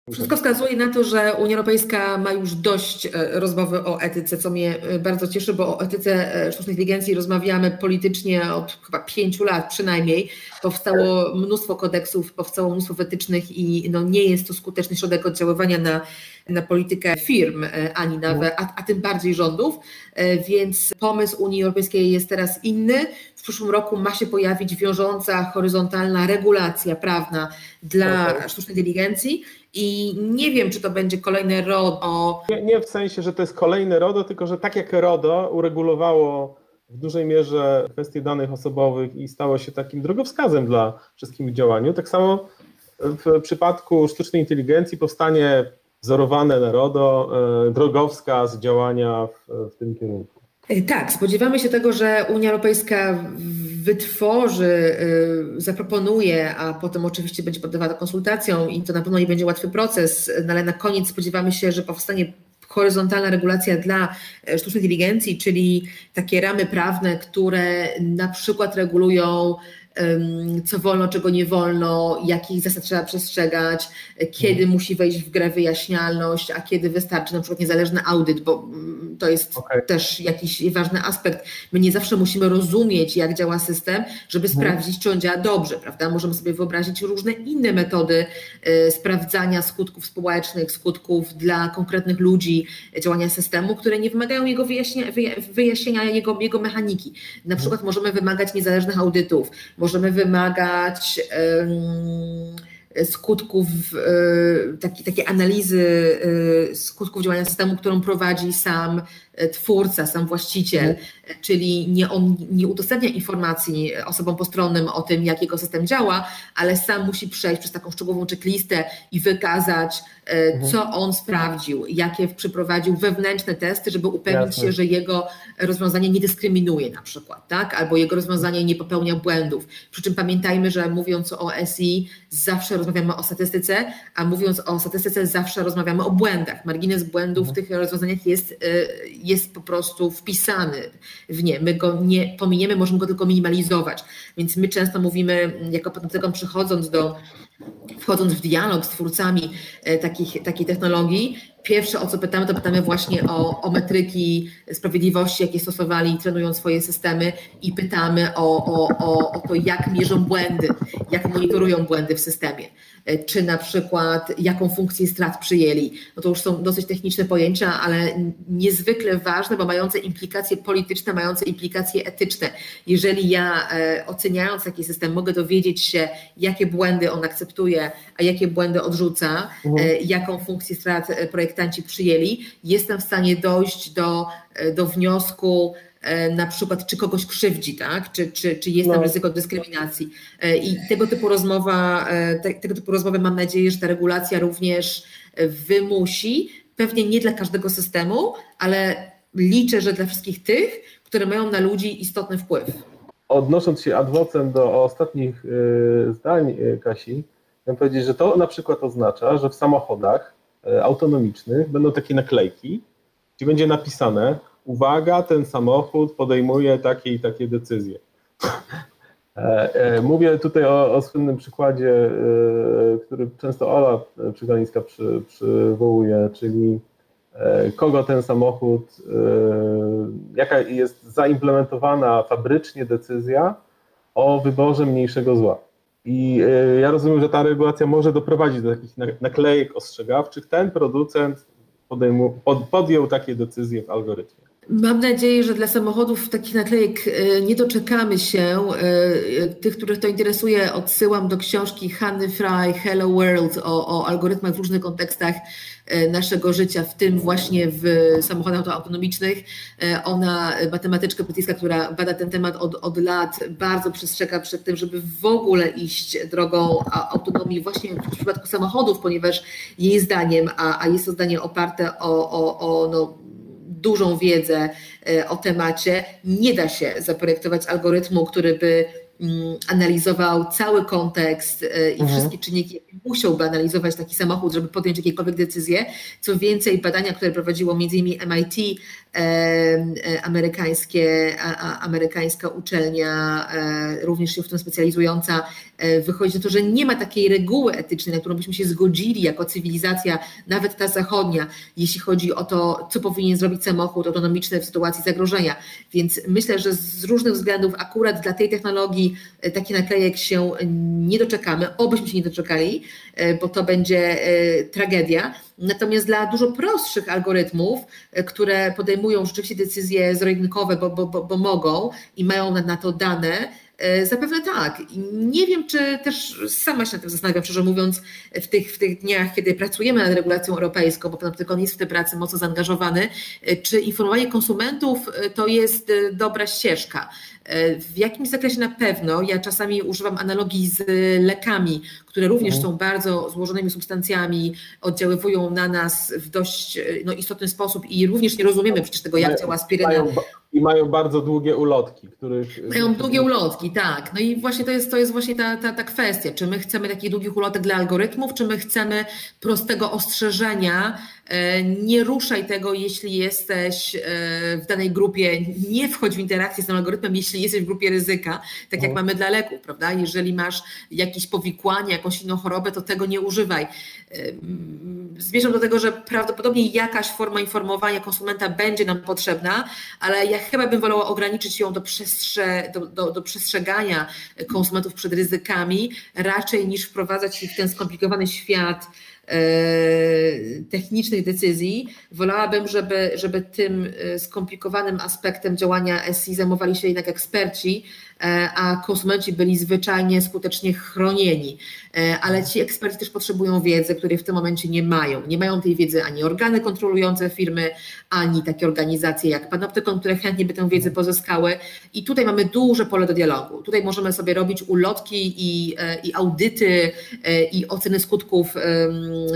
Wszystko wskazuje na to, że Unia Europejska ma już dość e, rozmowy o etyce, co mnie e, bardzo cieszy, bo o etyce e, sztucznej inteligencji rozmawiamy politycznie od chyba pięciu lat przynajmniej. Powstało mnóstwo kodeksów, powstało mnóstwo wytycznych i no nie jest to skuteczny środek oddziaływania na, na politykę firm, ani nawet, a, a tym bardziej rządów, więc pomysł Unii Europejskiej jest teraz inny. W przyszłym roku ma się pojawić wiążąca, horyzontalna regulacja prawna dla sztucznej inteligencji i nie wiem, czy to będzie kolejne RODO. Nie, nie w sensie, że to jest kolejne RODO, tylko że tak jak RODO uregulowało w dużej mierze kwestie danych osobowych i stało się takim drogowskazem dla wszystkich działaniu, tak samo w przypadku sztucznej inteligencji powstanie wzorowane na RODO e, drogowskaz działania w, w tym kierunku. E, tak, spodziewamy się tego, że Unia Europejska wytworzy, y, zaproponuje, a potem oczywiście będzie poddawana konsultacjom i to na pewno nie będzie łatwy proces, no ale na koniec spodziewamy się, że powstanie horyzontalna regulacja dla e, sztucznej inteligencji, czyli takie ramy prawne, które na przykład regulują co wolno, czego nie wolno, jakich zasad trzeba przestrzegać, kiedy hmm. musi wejść w grę wyjaśnialność, a kiedy wystarczy na przykład niezależny audyt, bo mm, to jest okay. też jakiś ważny aspekt. My nie zawsze musimy rozumieć, jak działa system, żeby hmm. sprawdzić, czy on działa dobrze, prawda? Możemy sobie wyobrazić różne inne metody y, sprawdzania skutków społecznych, skutków dla konkretnych ludzi działania systemu, które nie wymagają jego wyjaśnienia, wyjaśnienia jego, jego mechaniki. Na przykład hmm. możemy wymagać niezależnych audytów, możemy wymagać skutków, e, taki, takiej analizy e, skutków działania systemu, którą prowadzi sam E, twórca, sam właściciel. Czyli nie on nie udostępnia informacji osobom postronnym o tym, jak jego system działa, ale sam musi przejść przez taką szczegółową checklistę i wykazać, e, mhm. co on sprawdził, jakie przeprowadził wewnętrzne testy, żeby upewnić Jasne. się, że jego rozwiązanie nie dyskryminuje na przykład, tak? albo jego rozwiązanie nie popełnia błędów. Przy czym pamiętajmy, że mówiąc o SI zawsze rozmawiamy o statystyce, a mówiąc o statystyce zawsze rozmawiamy o błędach. Margines błędów mhm. w tych rozwiązaniach jest, e, jest po prostu wpisany w nie. My go nie pominiemy, możemy go tylko minimalizować. Więc my często mówimy, jako patentygą przychodząc do wchodząc w dialog z twórcami takich, takiej technologii, Pierwsze, o co pytamy, to pytamy właśnie o, o metryki sprawiedliwości, jakie stosowali, trenując swoje systemy i pytamy o, o, o, o to, jak mierzą błędy, jak monitorują błędy w systemie, e, czy na przykład jaką funkcję strat przyjęli. No to już są dosyć techniczne pojęcia, ale niezwykle ważne, bo mające implikacje polityczne, mające implikacje etyczne. Jeżeli ja e, oceniając taki system mogę dowiedzieć się, jakie błędy on akceptuje, a jakie błędy odrzuca, mhm. E, jaką funkcję strat projektu projektanci przyjęli, jestem w stanie dojść do, e, do wniosku, e, na przykład, czy kogoś krzywdzi, tak? czy, czy, czy jest tam no. ryzyko dyskryminacji. E, I tego typu rozmowa, te, tego typu rozmowy mam nadzieję, że ta regulacja również wymusi, pewnie nie dla każdego systemu, ale liczę, że dla wszystkich tych, które mają na ludzi istotny wpływ. Odnosząc się adwocem do ostatnich zdań Kasi, chciałem powiedzieć, że to na przykład oznacza, że w samochodach E, autonomicznych będą takie naklejki, gdzie będzie napisane uwaga, ten samochód podejmuje takie i takie decyzje. E, e, mówię tutaj o, o słynnym przykładzie, który często Ola Przygalińska przy, przywołuje, czyli kogo ten samochód, jaka jest zaimplementowana fabrycznie decyzja o wyborze mniejszego zła. I e, ja rozumiem, że ta regulacja może doprowadzić do takich naklejek ostrzegawczych. Ten producent podejmu, pod, podjął takie decyzje w algorytmie. Mam nadzieję, że dla samochodów takich naklejek e, nie doczekamy się. E, tych, których to interesuje, odsyłam do książki Hanny Fry Hello World o, o algorytmach w różnych kontekstach naszego życia, w tym właśnie w samochodach autonomicznych. Ona, matematyczka brytyjska, która bada ten temat od, od lat, bardzo przestrzega przed tym, żeby w ogóle iść drogą autonomii właśnie w przypadku samochodów, ponieważ jej zdaniem, a, a jest to zdanie oparte o, o, o no, dużą wiedzę e, o temacie, nie da się zaprojektować algorytmu, który by mm, analizował cały kontekst e, i mhm. wszystkie czynniki, musiałby analizować taki samochód, żeby podjąć jakiekolwiek decyzje. Co więcej, badania, które prowadziło m.in. MIT, amerykańskie, a, amerykańska uczelnia, e, również się w tym specjalizująca, e, wychodzi na to, że nie ma takiej reguły etycznej, na którą byśmy się zgodzili jako cywilizacja, nawet ta zachodnia, jeśli chodzi o to, co powinien zrobić samochód autonomiczny w sytuacji zagrożenia. Więc myślę, że z różnych względów akurat dla tej technologii e, taki naklejek się nie doczekamy, obyśmy się nie doczekali, E, bo to będzie e, tragedia. Natomiast dla dużo prostszych algorytmów, e, które podejmują rzeczywiście decyzje zrojnkowe, bo, bo, bo, bo mogą i mają na to dane, Zapewne tak. Nie wiem, czy też sama się nad tym zastanawiam, szczerze mówiąc, w tych, w tych dniach, kiedy pracujemy nad regulacją europejską, bo Panoptykon jest w tej pracy mocno zaangażowany, czy informowanie konsumentów to jest dobra ścieżka. W jakimś zakresie na pewno, ja czasami używam analogii z lekami, które również mhm. są bardzo złożonymi substancjami, oddziaływują na nas w dość no, istotny sposób i również nie rozumiemy przecież tego, jak działa aspiryna. I mają bardzo długie ulotki, których... Mają długie ulotki, tak. No i właśnie to jest, to jest właśnie ta, ta, ta kwestia, czy my chcemy takich długich ulotek dla algorytmów, czy my chcemy prostego ostrzeżenia, e, nie ruszaj tego, jeśli jesteś e, w danej grupie, nie wchodź w interakcję z tym algorytmem, jeśli jesteś w grupie ryzyka, tak jak no. mamy dla leków, prawda? Jeżeli masz jakieś powikłanie, jakąś inną chorobę, to tego nie używaj. Zmierzam do tego, że prawdopodobnie jakaś forma informowania konsumenta będzie nam potrzebna, ale ja chyba bym wolała ograniczyć ją do, przestrze, do, do, do przestrzegania konsumentów przed ryzykami, raczej niż wprowadzać ich w ten skomplikowany świat e, technicznych decyzji. Wolałabym, żeby, żeby tym e, skomplikowanym aspektem działania SI zajmowali się jednak eksperci, a konsumenci byli zwyczajnie skutecznie chronieni. E, ale ci eksperci też potrzebują wiedzy, której w tym momencie nie mają. Nie mają tej wiedzy ani organy kontrolujące firmy, ani takie organizacje jak Panoptykon, które chętnie by tę wiedzę pozyskały. I tutaj mamy duże pole do dialogu. Tutaj możemy sobie robić ulotki i, e, i audyty i oceny skutków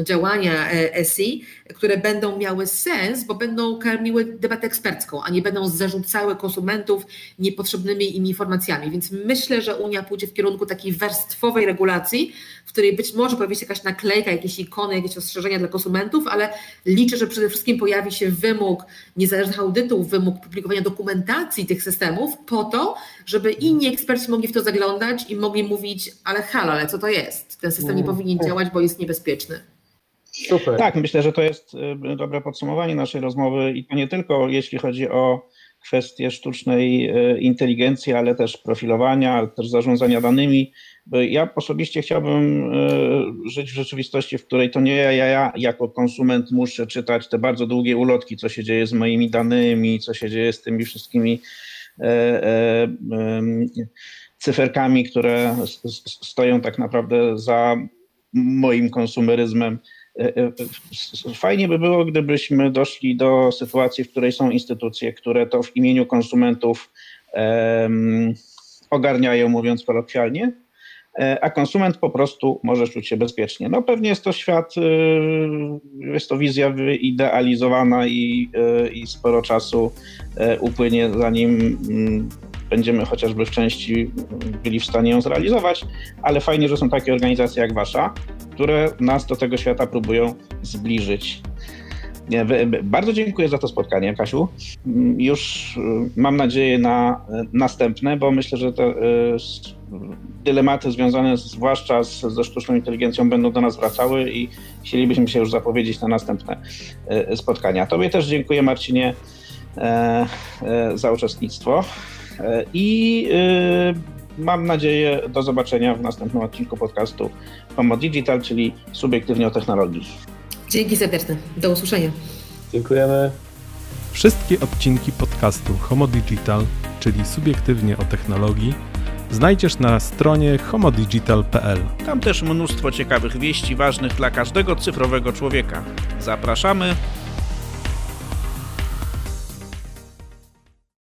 działania SI, które będą miały sens, bo będą karmiły debatę ekspercką, a nie będą zarzucały konsumentów niepotrzebnymi im informacjami Więc myślę, że Unia pójdzie w kierunku takiej warstwowej regulacji, w której być może pojawi się jakaś naklejka, jakieś ikony, jakieś ostrzeżenia dla konsumentów, ale liczę, że przede wszystkim pojawi się wymóg niezależnych audytów, wymóg publikowania dokumentacji tych systemów po to, żeby inni eksperci mogli w to zaglądać i mogli mówić, ale halo, ale co to jest? Ten system nie Mm. powinien działać, bo jest niebezpieczny. Super. Tak, myślę, że to jest y, dobre podsumowanie naszej rozmowy i to nie tylko jeśli chodzi o kwestie sztucznej y, inteligencji, ale też profilowania, ale też zarządzania danymi. Ja osobiście chciałbym y, żyć w rzeczywistości, w której to nie ja, ja jako konsument muszę czytać te bardzo długie ulotki, co się dzieje z moimi danymi, co się dzieje z tymi wszystkimi e, e, cyferkami, które stoją tak naprawdę za moim konsumeryzmem. E, e, Fajnie by było, gdybyśmy doszli do sytuacji, w której są instytucje, które to w imieniu konsumentów em, ogarniają, mówiąc kolokwialnie, e, a konsument po prostu może czuć się bezpiecznie. No pewnie jest to świat, y, jest to wizja wyidealizowana i, y, i sporo czasu upłynie, zanim mm, będziemy chociażby w części byli w stanie ją zrealizować, ale fajnie, że są takie organizacje jak wasza, które nas do tego świata próbują zbliżyć. Bardzo dziękuję za to spotkanie, Kasiu. Mm, Już y, mam nadzieję na y, następne, bo myślę, że te y, dylematy związane zwłaszcza z, ze sztuczną inteligencją będą do nas wracały i chcielibyśmy się już zapowiedzieć na następne spotkania. Tobie też dziękuję, Marcinie, e, e, za uczestnictwo E, i mam nadzieję do zobaczenia w następnym odcinku podcastu Homo Digital, czyli subiektywnie o technologii. Dzięki serdeczne. Do usłyszenia. Dziękujemy. Wszystkie odcinki podcastu Homo Digital, czyli subiektywnie o technologii, znajdziesz na stronie homodigital.pl. Tam też mnóstwo ciekawych wieści ważnych dla każdego cyfrowego człowieka. Zapraszamy